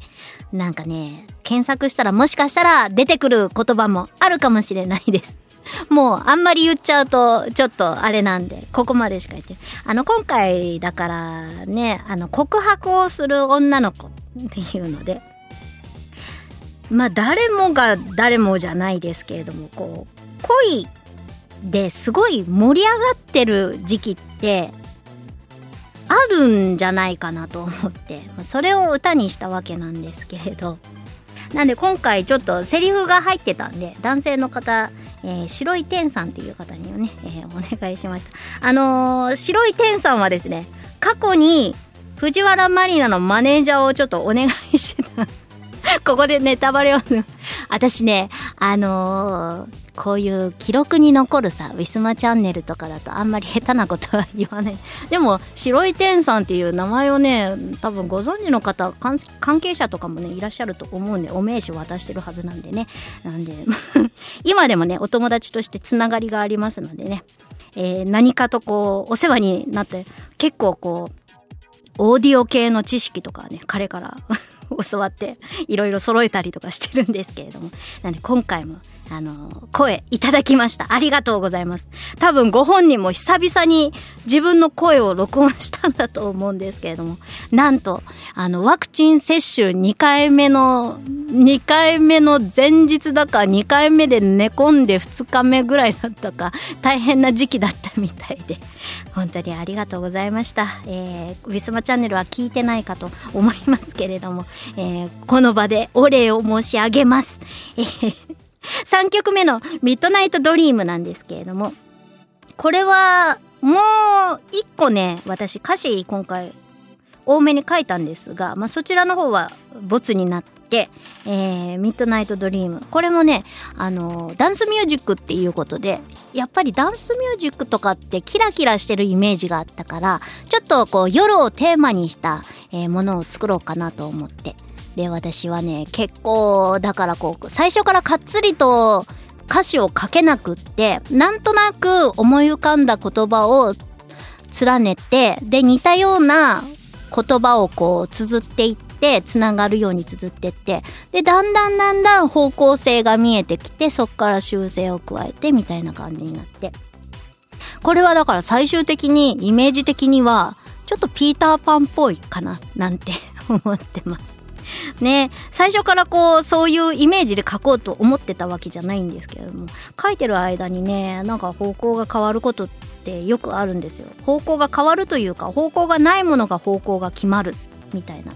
なんかね、検索したらもしかしたら出てくる言葉もあるかもしれないです。もうあんまり言っちゃうとちょっとあれなんで、ここまでしか言って。あの今回だからね、あの告白をする女の子っていうので、まあ誰もが誰もじゃないですけれども、こう、恋ですごい盛り上がってる時期ってあるんじゃないかなと思ってそれを歌にしたわけなんですけれどなんで今回ちょっとセリフが入ってたんで男性の方、えー白い天さんっていう方にはね、えーお願いしました。あのー白い天さんはですね過去に藤原マリナのマネージャーをちょっとお願いしてた。ここでネタバレを。私ねあのーこういう記録に残るさウィスマチャンネルとかだとあんまり下手なことは言わない。でも白い天さんっていう名前をね多分ご存知の方関係者とかもねいらっしゃると思うんでお名刺渡してるはずなんでね。なんで 今でもねお友達としてつながりがありますのでね、えー何かとこうお世話になって結構こうオーディオ系の知識とかね彼から 教わっていろいろ揃えたりとかしてるんですけれども。なんで今回もあの声いただきました。ありがとうございます。多分ご本人も久々に自分の声を録音したんだと思うんですけれども。なんとあのワクチン接種2回目の2回目の前日だか2回目で寝込んで2日目ぐらいだったか大変な時期だったみたいで。本当にありがとうございました、えー、ウィスマチャンネルは聞いてないかと思いますけれども、えーこの場でお礼を申し上げます、えー3曲目のミッドナイトドリームなんですけれども、これはもう一個ね、私歌詞今回多めに書いたんですが、まあ、そちらの方はボツになって、えーミッドナイトドリーム。これもね、あの、ダンスミュージックっていうことで、やっぱりダンスミュージックとかってキラキラしてるイメージがあったから、ちょっとこう夜をテーマにした、えーものを作ろうかなと思って。で、私はね、結構、だからこう、最初からかっつりと歌詞を書けなくって、なんとなく思い浮かんだ言葉を連ねて、で、似たような言葉をこう、綴っていって、つながるように綴ってって、で、だんだんだんだん方向性が見えてきて、そこから修正を加えて、みたいな感じになって。これはだから最終的に、イメージ的には、ちょっとピーターパンっぽいかな、なんて 思ってます。ね最初からこうそういうイメージで書こうと思ってたわけじゃないんですけれども書いてる間にねなんか方向が変わることってよくあるんですよ方向が変わるというか方向がないものが方向が決まるみたいな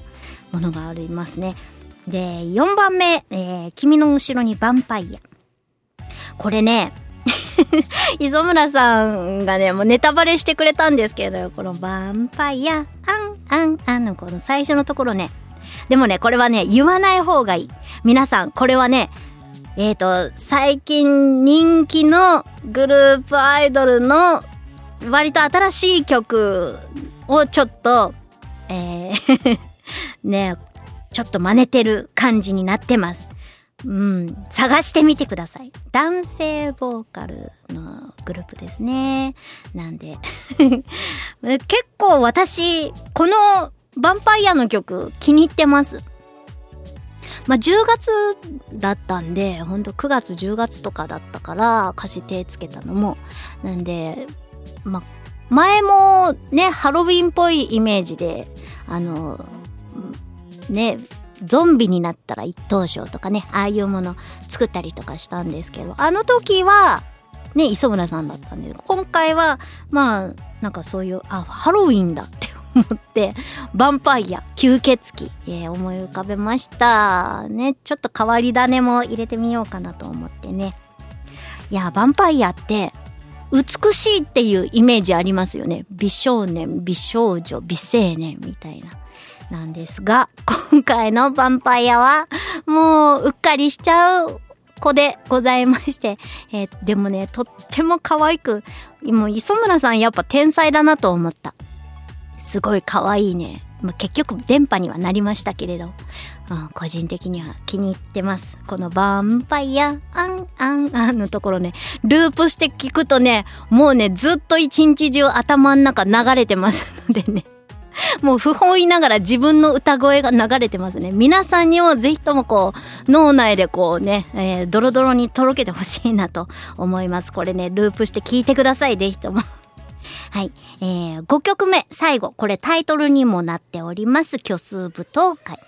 ものがありますねで4番目、えー君の後ろにヴァンパイア」これね 磯村さんがね、もうネタバレしてくれたんですけど、このヴァンパイア、アン、アン、アンのこの最初のところね。でもね、これはね、言わない方がいい。皆さん、これはね、えっ、と、最近人気のグループアイドルの割と新しい曲をちょっと、えー ね、ちょっと真似てる感じになってます。うん、探してみてください。男性ボーカルのグループですね。なんで。結構私、このヴァンパイアの曲気に入ってます。まあ、10月だったんで、ほんと9月10月とかだったから歌詞手つけたのも。なんで、ま、前もね、ハロウィンっぽいイメージで、あの、ね、ゾンビになったら一等賞とかね、ああいうもの作ったりとかしたんですけど、あの時は、ね、磯村さんだったんで、今回は、まあ、なんかそういう、あ、ハロウィンだって思って、ヴァンパイア、吸血鬼、えー思い浮かべました。ね、ちょっと変わり種も入れてみようかなと思ってね。いや、ヴァンパイアって、美しいっていうイメージありますよね。美少年、美少女、美青年みたいな。なんですが、今回のヴァンパイアは、もう、うっかりしちゃう子でございまして、えーでもね、とっても可愛く、もう磯村さんやっぱ天才だなと思った。すごい可愛いね。まあ、結局電波にはなりましたけれど、うん、個人的には気に入ってます。このヴァンパイア、アン、アン、アンのところね、ループして聞くとね、もうね、ずっと一日中頭の中流れてますの でね。もう不本意ながら自分の歌声が流れてますね。皆さんにもぜひともこう、脳内でこうね、えー、ドロドロにとろけてほしいなと思います。これね、ループして聞いてください、ぜひとも。はい。えー、5曲目、最後。これタイトルにもなっております。虚数舞踏会。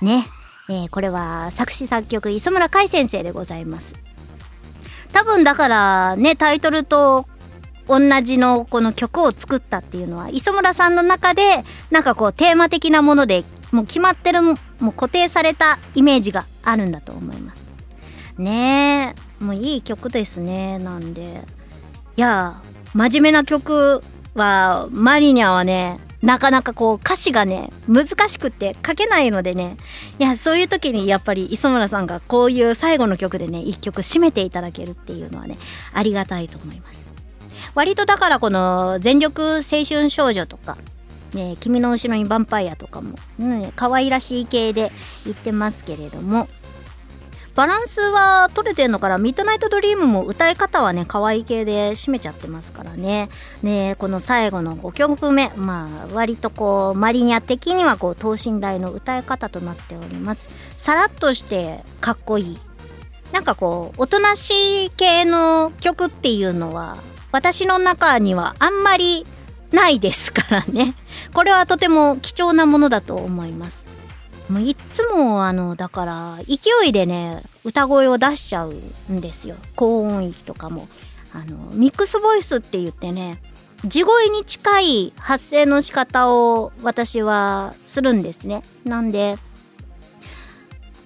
ね。えー、これは作詞作曲、磯村海先生でございます。多分だからね、タイトルと同じのこの曲を作ったっていうのは、磯村さんの中で、なんかこうテーマ的なもので、もう決まってる、もう固定されたイメージがあるんだと思います。ねえ、もういい曲ですね。なんで。いや、真面目な曲は、マリニャはね、なかなかこう歌詞がね、難しくって書けないのでね、いや、そういう時にやっぱり磯村さんがこういう最後の曲でね、一曲締めていただけるっていうのはね、ありがたいと思います。割とだからこの全力青春少女とか、ね、君の後ろにヴァンパイアとかも、うん、可愛らしい系で言ってますけれども、バランスは取れてんのかな？ミッドナイトドリームも歌い方はね、可愛い系で締めちゃってますからね。ねこの最後の5曲目、まあ、割とこう、マリニャ的にはこう、等身大の歌い方となっております。さらっとしてかっこいい。なんかこう、おとなしい系の曲っていうのは、私の中にはあんまりないですからね。これはとても貴重なものだと思います。もういっつも、あの、だから、勢いでね、歌声を出しちゃうんですよ。高音域とかも。あの、ミックスボイスって言ってね、地声に近い発声の仕方を私はするんですね。なんで、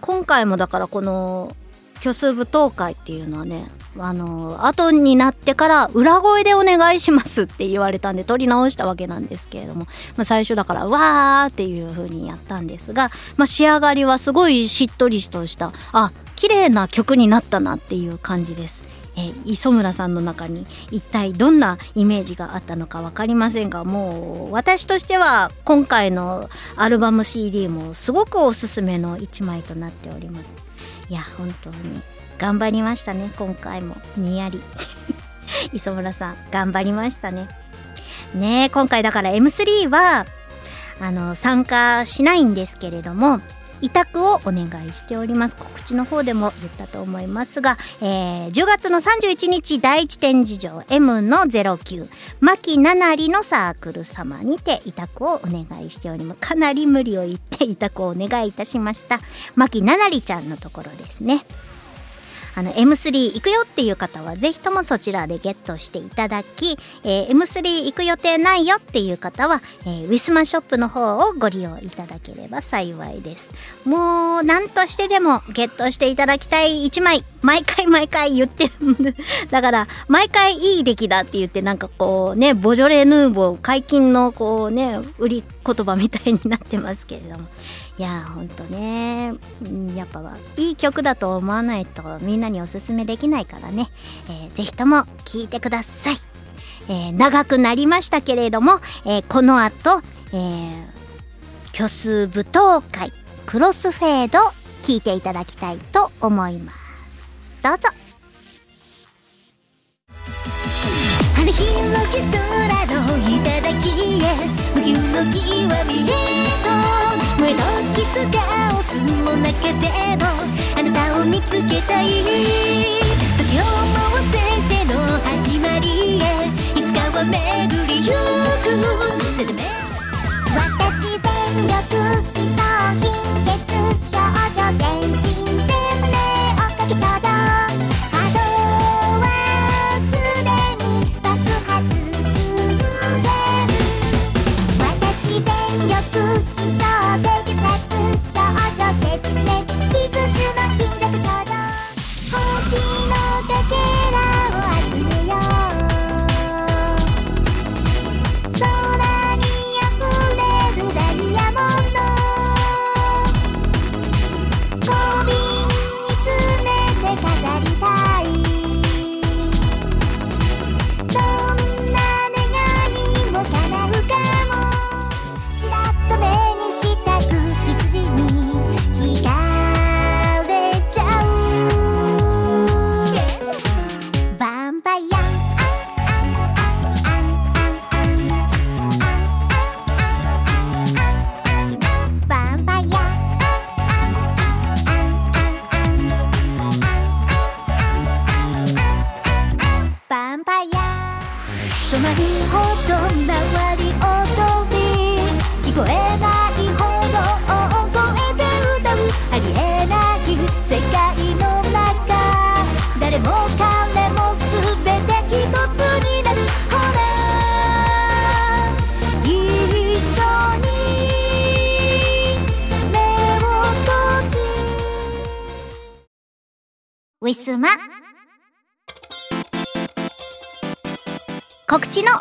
今回もだからこの虚数舞踏会っていうのはね、あの後になってから裏声でお願いしますって言われたんで撮り直したわけなんですけれども、まあ、最初だからわーっていう風にやったんですが、まあ、仕上がりはすごいしっとりとしたあ綺麗な曲になったなっていう感じです。え、磯村さんの中に一体どんなイメージがあったのか分かりませんがもう私としては今回のアルバム CD もすごくおすすめの1枚となっております。いや本当に頑張りましたね今回も。にやり。磯村さん頑張りましたね。ね今回だから M3 はあの参加しないんですけれども委託をお願いしております。告知の方でも言ったと思いますが、えー、10月の31日第一展示場 M の09牧七里のサークル様にて委託をお願いしております。かなり無理を言って委託をお願いいたしました。牧七里ちゃんのところですね。あの M3 行くよっていう方はぜひともそちらでゲットしていただき、えー、M3 行く予定ないよっていう方は、えー、ウィスマショップの方をご利用いただければ幸いです。もうなんとしてでもゲットしていただきたい1枚。毎回 毎回言ってるだから毎回いい出来だって言ってなんかこうねボジョレ・ヌーボー解禁のこうね売り言葉みたいになってますけれども。いやーほんとね。やっぱいい曲だと思わないとみんなにおすすめできないからね、えー、ぜひとも聴いてください、えー、長くなりましたけれども、えー、この後、えー、虚数舞踏会クロスフェード聴いていただきたいと思います。どうぞ。春日の空の頂へ無の木は見えと燃えとスカオスにも泣けてもあなたを見つけたい。時をも先生の始まりへ。いつかは巡りゆく。私全力思想貧血症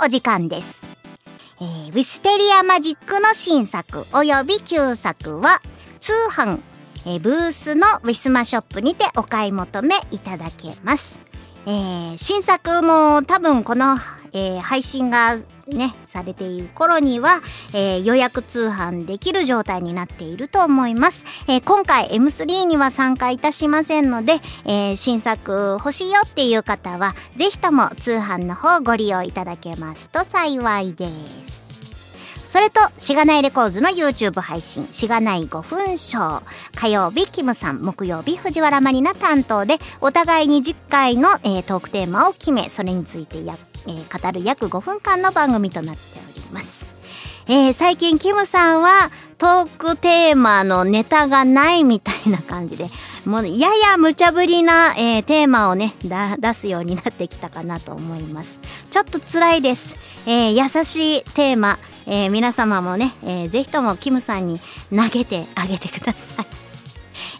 お時間です。えーウィステリアマジックの新作及び旧作は通販、えーブースのウィスマショップにてお買い求めいただけます。えー新作も多分この、えー配信がね、されている頃には、えー予約通販できる状態になっていると思います。えー今回 M3 には参加いたしませんので、えー新作欲しいよっていう方は、ぜひとも通販の方をご利用いただけますと幸いです。それと、しがないレコーズの YouTube 配信、しがない5分ショー。火曜日、キムさん、木曜日、藤原マリナ担当で、お互いに10回の、えートークテーマを決め、それについてやっ、えー語る約5分間の番組となっております。えー最近、キムさんは、トークテーマのネタがないみたいな感じで、もう、やや無茶ぶりな、えーテーマをね、出すようになってきたかなと思います。ちょっと辛いです。えー優しいテーマ、えー皆様もね、えーぜひともキムさんに投げてあげてください。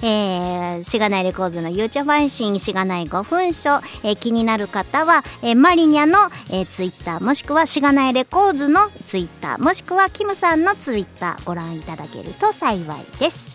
えー、しがないレコーズの YouTube 配信、しがない5分書、えー気になる方は、えーマリニャの、えー、Twitter、もしくはしがないレコーズの Twitter、もしくはキムさんの Twitter ご覧いただけると幸いです。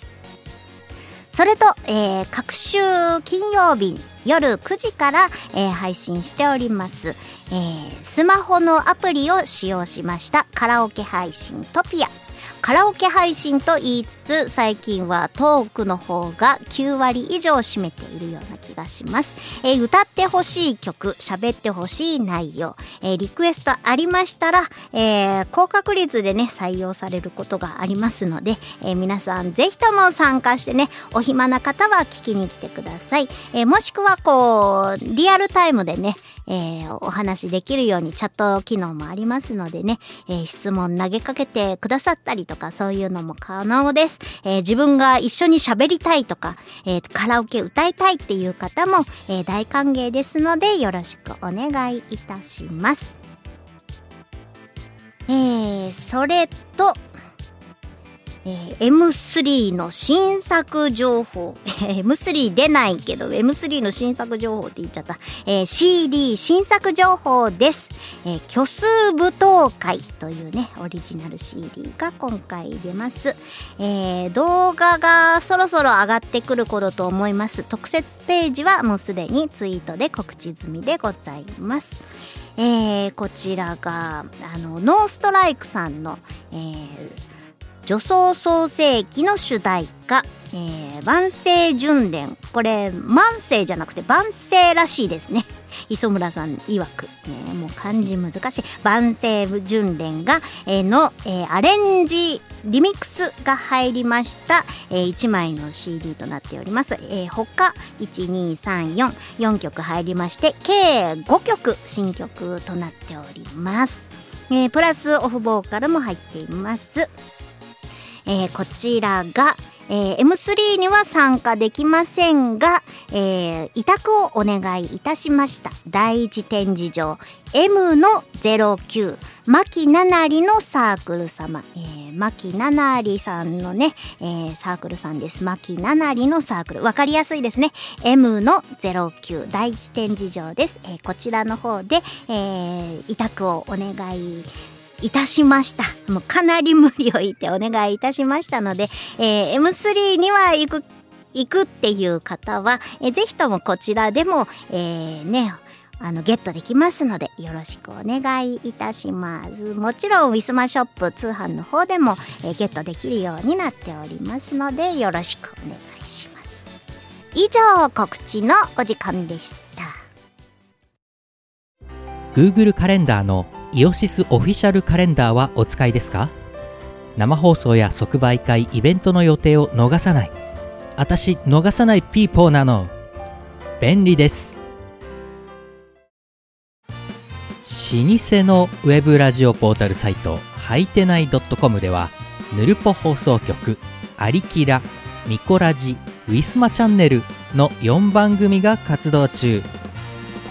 それと、えー各週金曜日夜9時から、えー配信しております、えースマホのアプリを使用しましたカラオケ配信トピア。カラオケ配信と言いつつ最近はトークの方が9割以上占めているような気がします、えー歌ってほしい曲喋ってほしい内容、えーリクエストありましたら、えー高確率でね採用されることがありますので、え皆さんぜひとも参加してねお暇な方は聞きに来てください、えもしくはこうリアルタイムでねえーお話できるようにチャット機能もありますのでね、えー質問投げかけてくださったりとかそういうのも可能です。えー自分が一緒に喋りたいとか、えーカラオケ歌いたいっていう方も、えー大歓迎ですのでよろしくお願いいたします。えーそれと、えー M3 の新作情報。M3 出ないけど、M3 の新作情報って言っちゃった。えー CD 新作情報です。えー虚数舞踏会というね、オリジナル CD が今回出ます。えー動画がそろそろ上がってくる頃と思います。特設ページはもうすでにツイートで告知済みでございます。えーこちらが、あの、ノーストライクさんの、えー女装創世記の主題歌、えー、万世巡礼これ万世じゃなくて万世らしいですね。磯村さん曰く、ね、もう漢字難しい。万世巡礼が、えーの、えーアレンジリミックスが入りました、え1枚の CD となっております、えー他12344曲入りまして計5曲新曲となっております、えープラスオフボーカルも入っています。えーこちらが、えー M3 には参加できませんが、えー委託をお願いいたしました。第一展示場 M の09牧七里のサークル様、えー、牧七里さんのね、えーサークルさんです。牧七里のサークル。わかりやすいですね。M の09第一展示場です。えーこちらの方で、えー委託をお願いいたしました。もうかなり無理を言ってお願いいたしましたので、えー M3 には行く、行くっていう方は、えーぜひともこちらでも、えーね、あの、ゲットできますので、よろしくお願いいたします。もちろん、ウィスマショップ通販の方でも、えーゲットできるようになっておりますので、よろしくお願いします。以上、告知のお時間でした。Google カレンダーのイオシスオフィシャルカレンダーはお使いですか？生放送や即売会イベントの予定を逃さない。私逃さないピーポーなの。便利です。老舗のウェブラジオポータルサイトはいてない .com ではぬるぽ放送局「アリキラ」「ミコラジ」「ウィスマチャンネル」の4番組が活動中。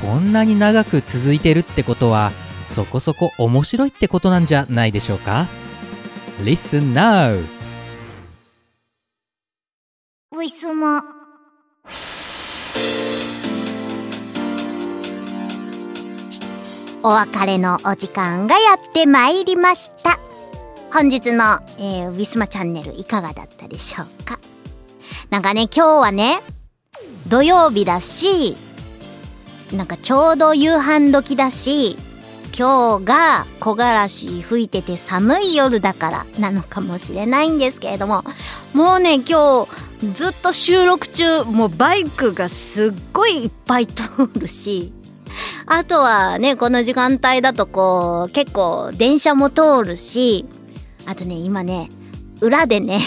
こんなに長く続いてるってことはそこそこ面白いってことなんじゃないでしょうか？Listen now! ウィスマ。お別れのお時間がやってまいりました。本日の、えーウィスマチャンネルいかがだったでしょうか？なんかね、今日はね、土曜日だし、なんかちょうど夕飯時だし、今日が木枯らし吹いてて寒い夜だからなのかもしれないんですけれども、もうね、今日ずっと収録中、もうバイクがすっごいいっぱい通るし、あとはね、この時間帯だとこう、結構電車も通るし、あとね、今ね、裏でね、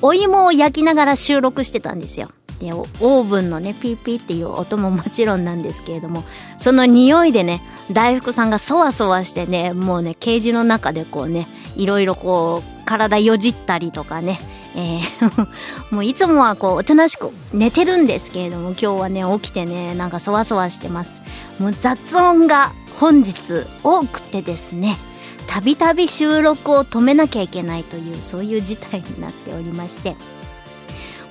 お芋を焼きながら収録してたんですよ。で、オーブンのね、ピーピーっていう音ももちろんなんですけれども、その匂いでね、大福さんがそわそわしてね、もうね、ケージの中でこうね、いろいろこう、体よじったりとかね、えー もういつもはこう、おとなしく寝てるんですけれども、今日はね、起きてね、なんかそわそわしてます。もう雑音が本日多くてですね、たびたび収録を止めなきゃいけないというそういう事態になっておりまして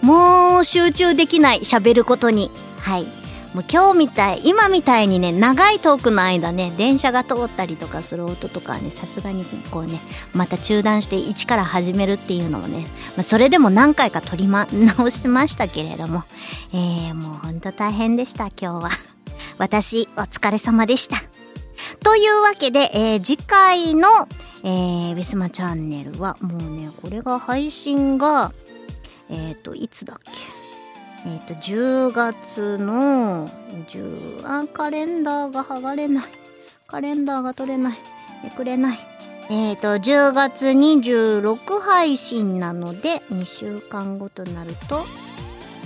もう集中できない喋ることに。はい。もう今日みたい今みたいにね長いトークの間ね電車が通ったりとかする音とかねさすがにこうねまた中断して一から始めるっていうのもね、まあ、それでも何回か取り、ま、直しましたけれどもえー、もうほんと大変でした今日は。私お疲れ様でした。というわけで、えー次回の、えー、ウィスマチャンネルはもうねこれが配信がえっ、といつだっけ？えっ、と、10月の、10、あ、カレンダーが剥がれない。カレンダーが取れない。めくれない。えっ、と、10月26配信なので、2週間後となると、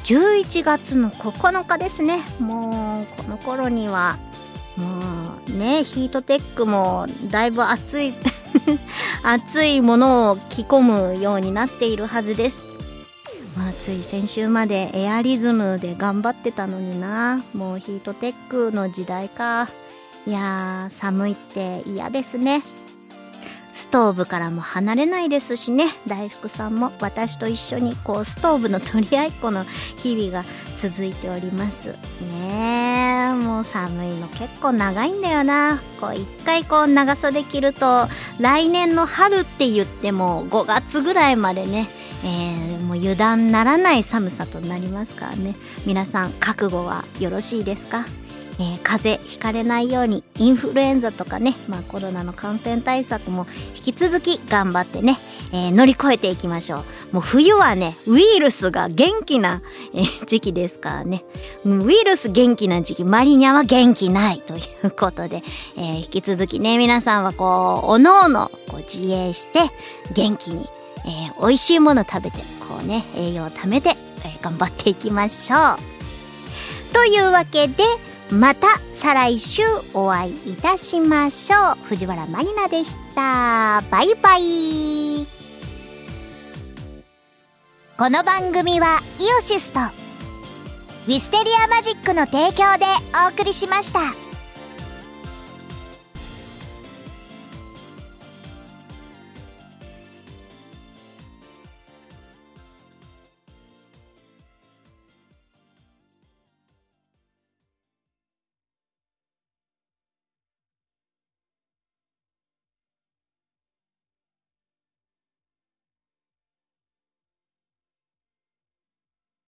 11月の9日ですね。もう、この頃には、もうね、ヒートテックもだいぶ暑い、暑いものを着込むようになっているはずです。まあつい先週までエアリズムで頑張ってたのにな。もうヒートテックの時代か。いやー寒いって嫌ですね。ストーブからも離れないですしね。大福さんも私と一緒にこうストーブの取り合いっこの日々が続いております。ねえもう寒いの結構長いんだよな。こう一回こう長袖着ると来年の春って言っても5月ぐらいまでねえーもう油断ならない寒さとなりますからね。皆さん覚悟はよろしいですか、えー風邪ひかれないようにインフルエンザとかね、まあ、コロナの感染対策も引き続き頑張ってね、えー乗り越えていきましょう。もう冬はねウイルスが元気な、え時期ですからね。ウイルス元気な時期マリニャは元気ないということで、え引き続きね皆さんはこうおのおのこう自衛して元気にえー美味しいもの食べてこうね栄養を貯めて、えー頑張っていきましょう。というわけでまた再来週お会いいたしましょう。藤原まりなでした。バイバイ。この番組はイオシスとウィステリアマジックの提供でお送りしました。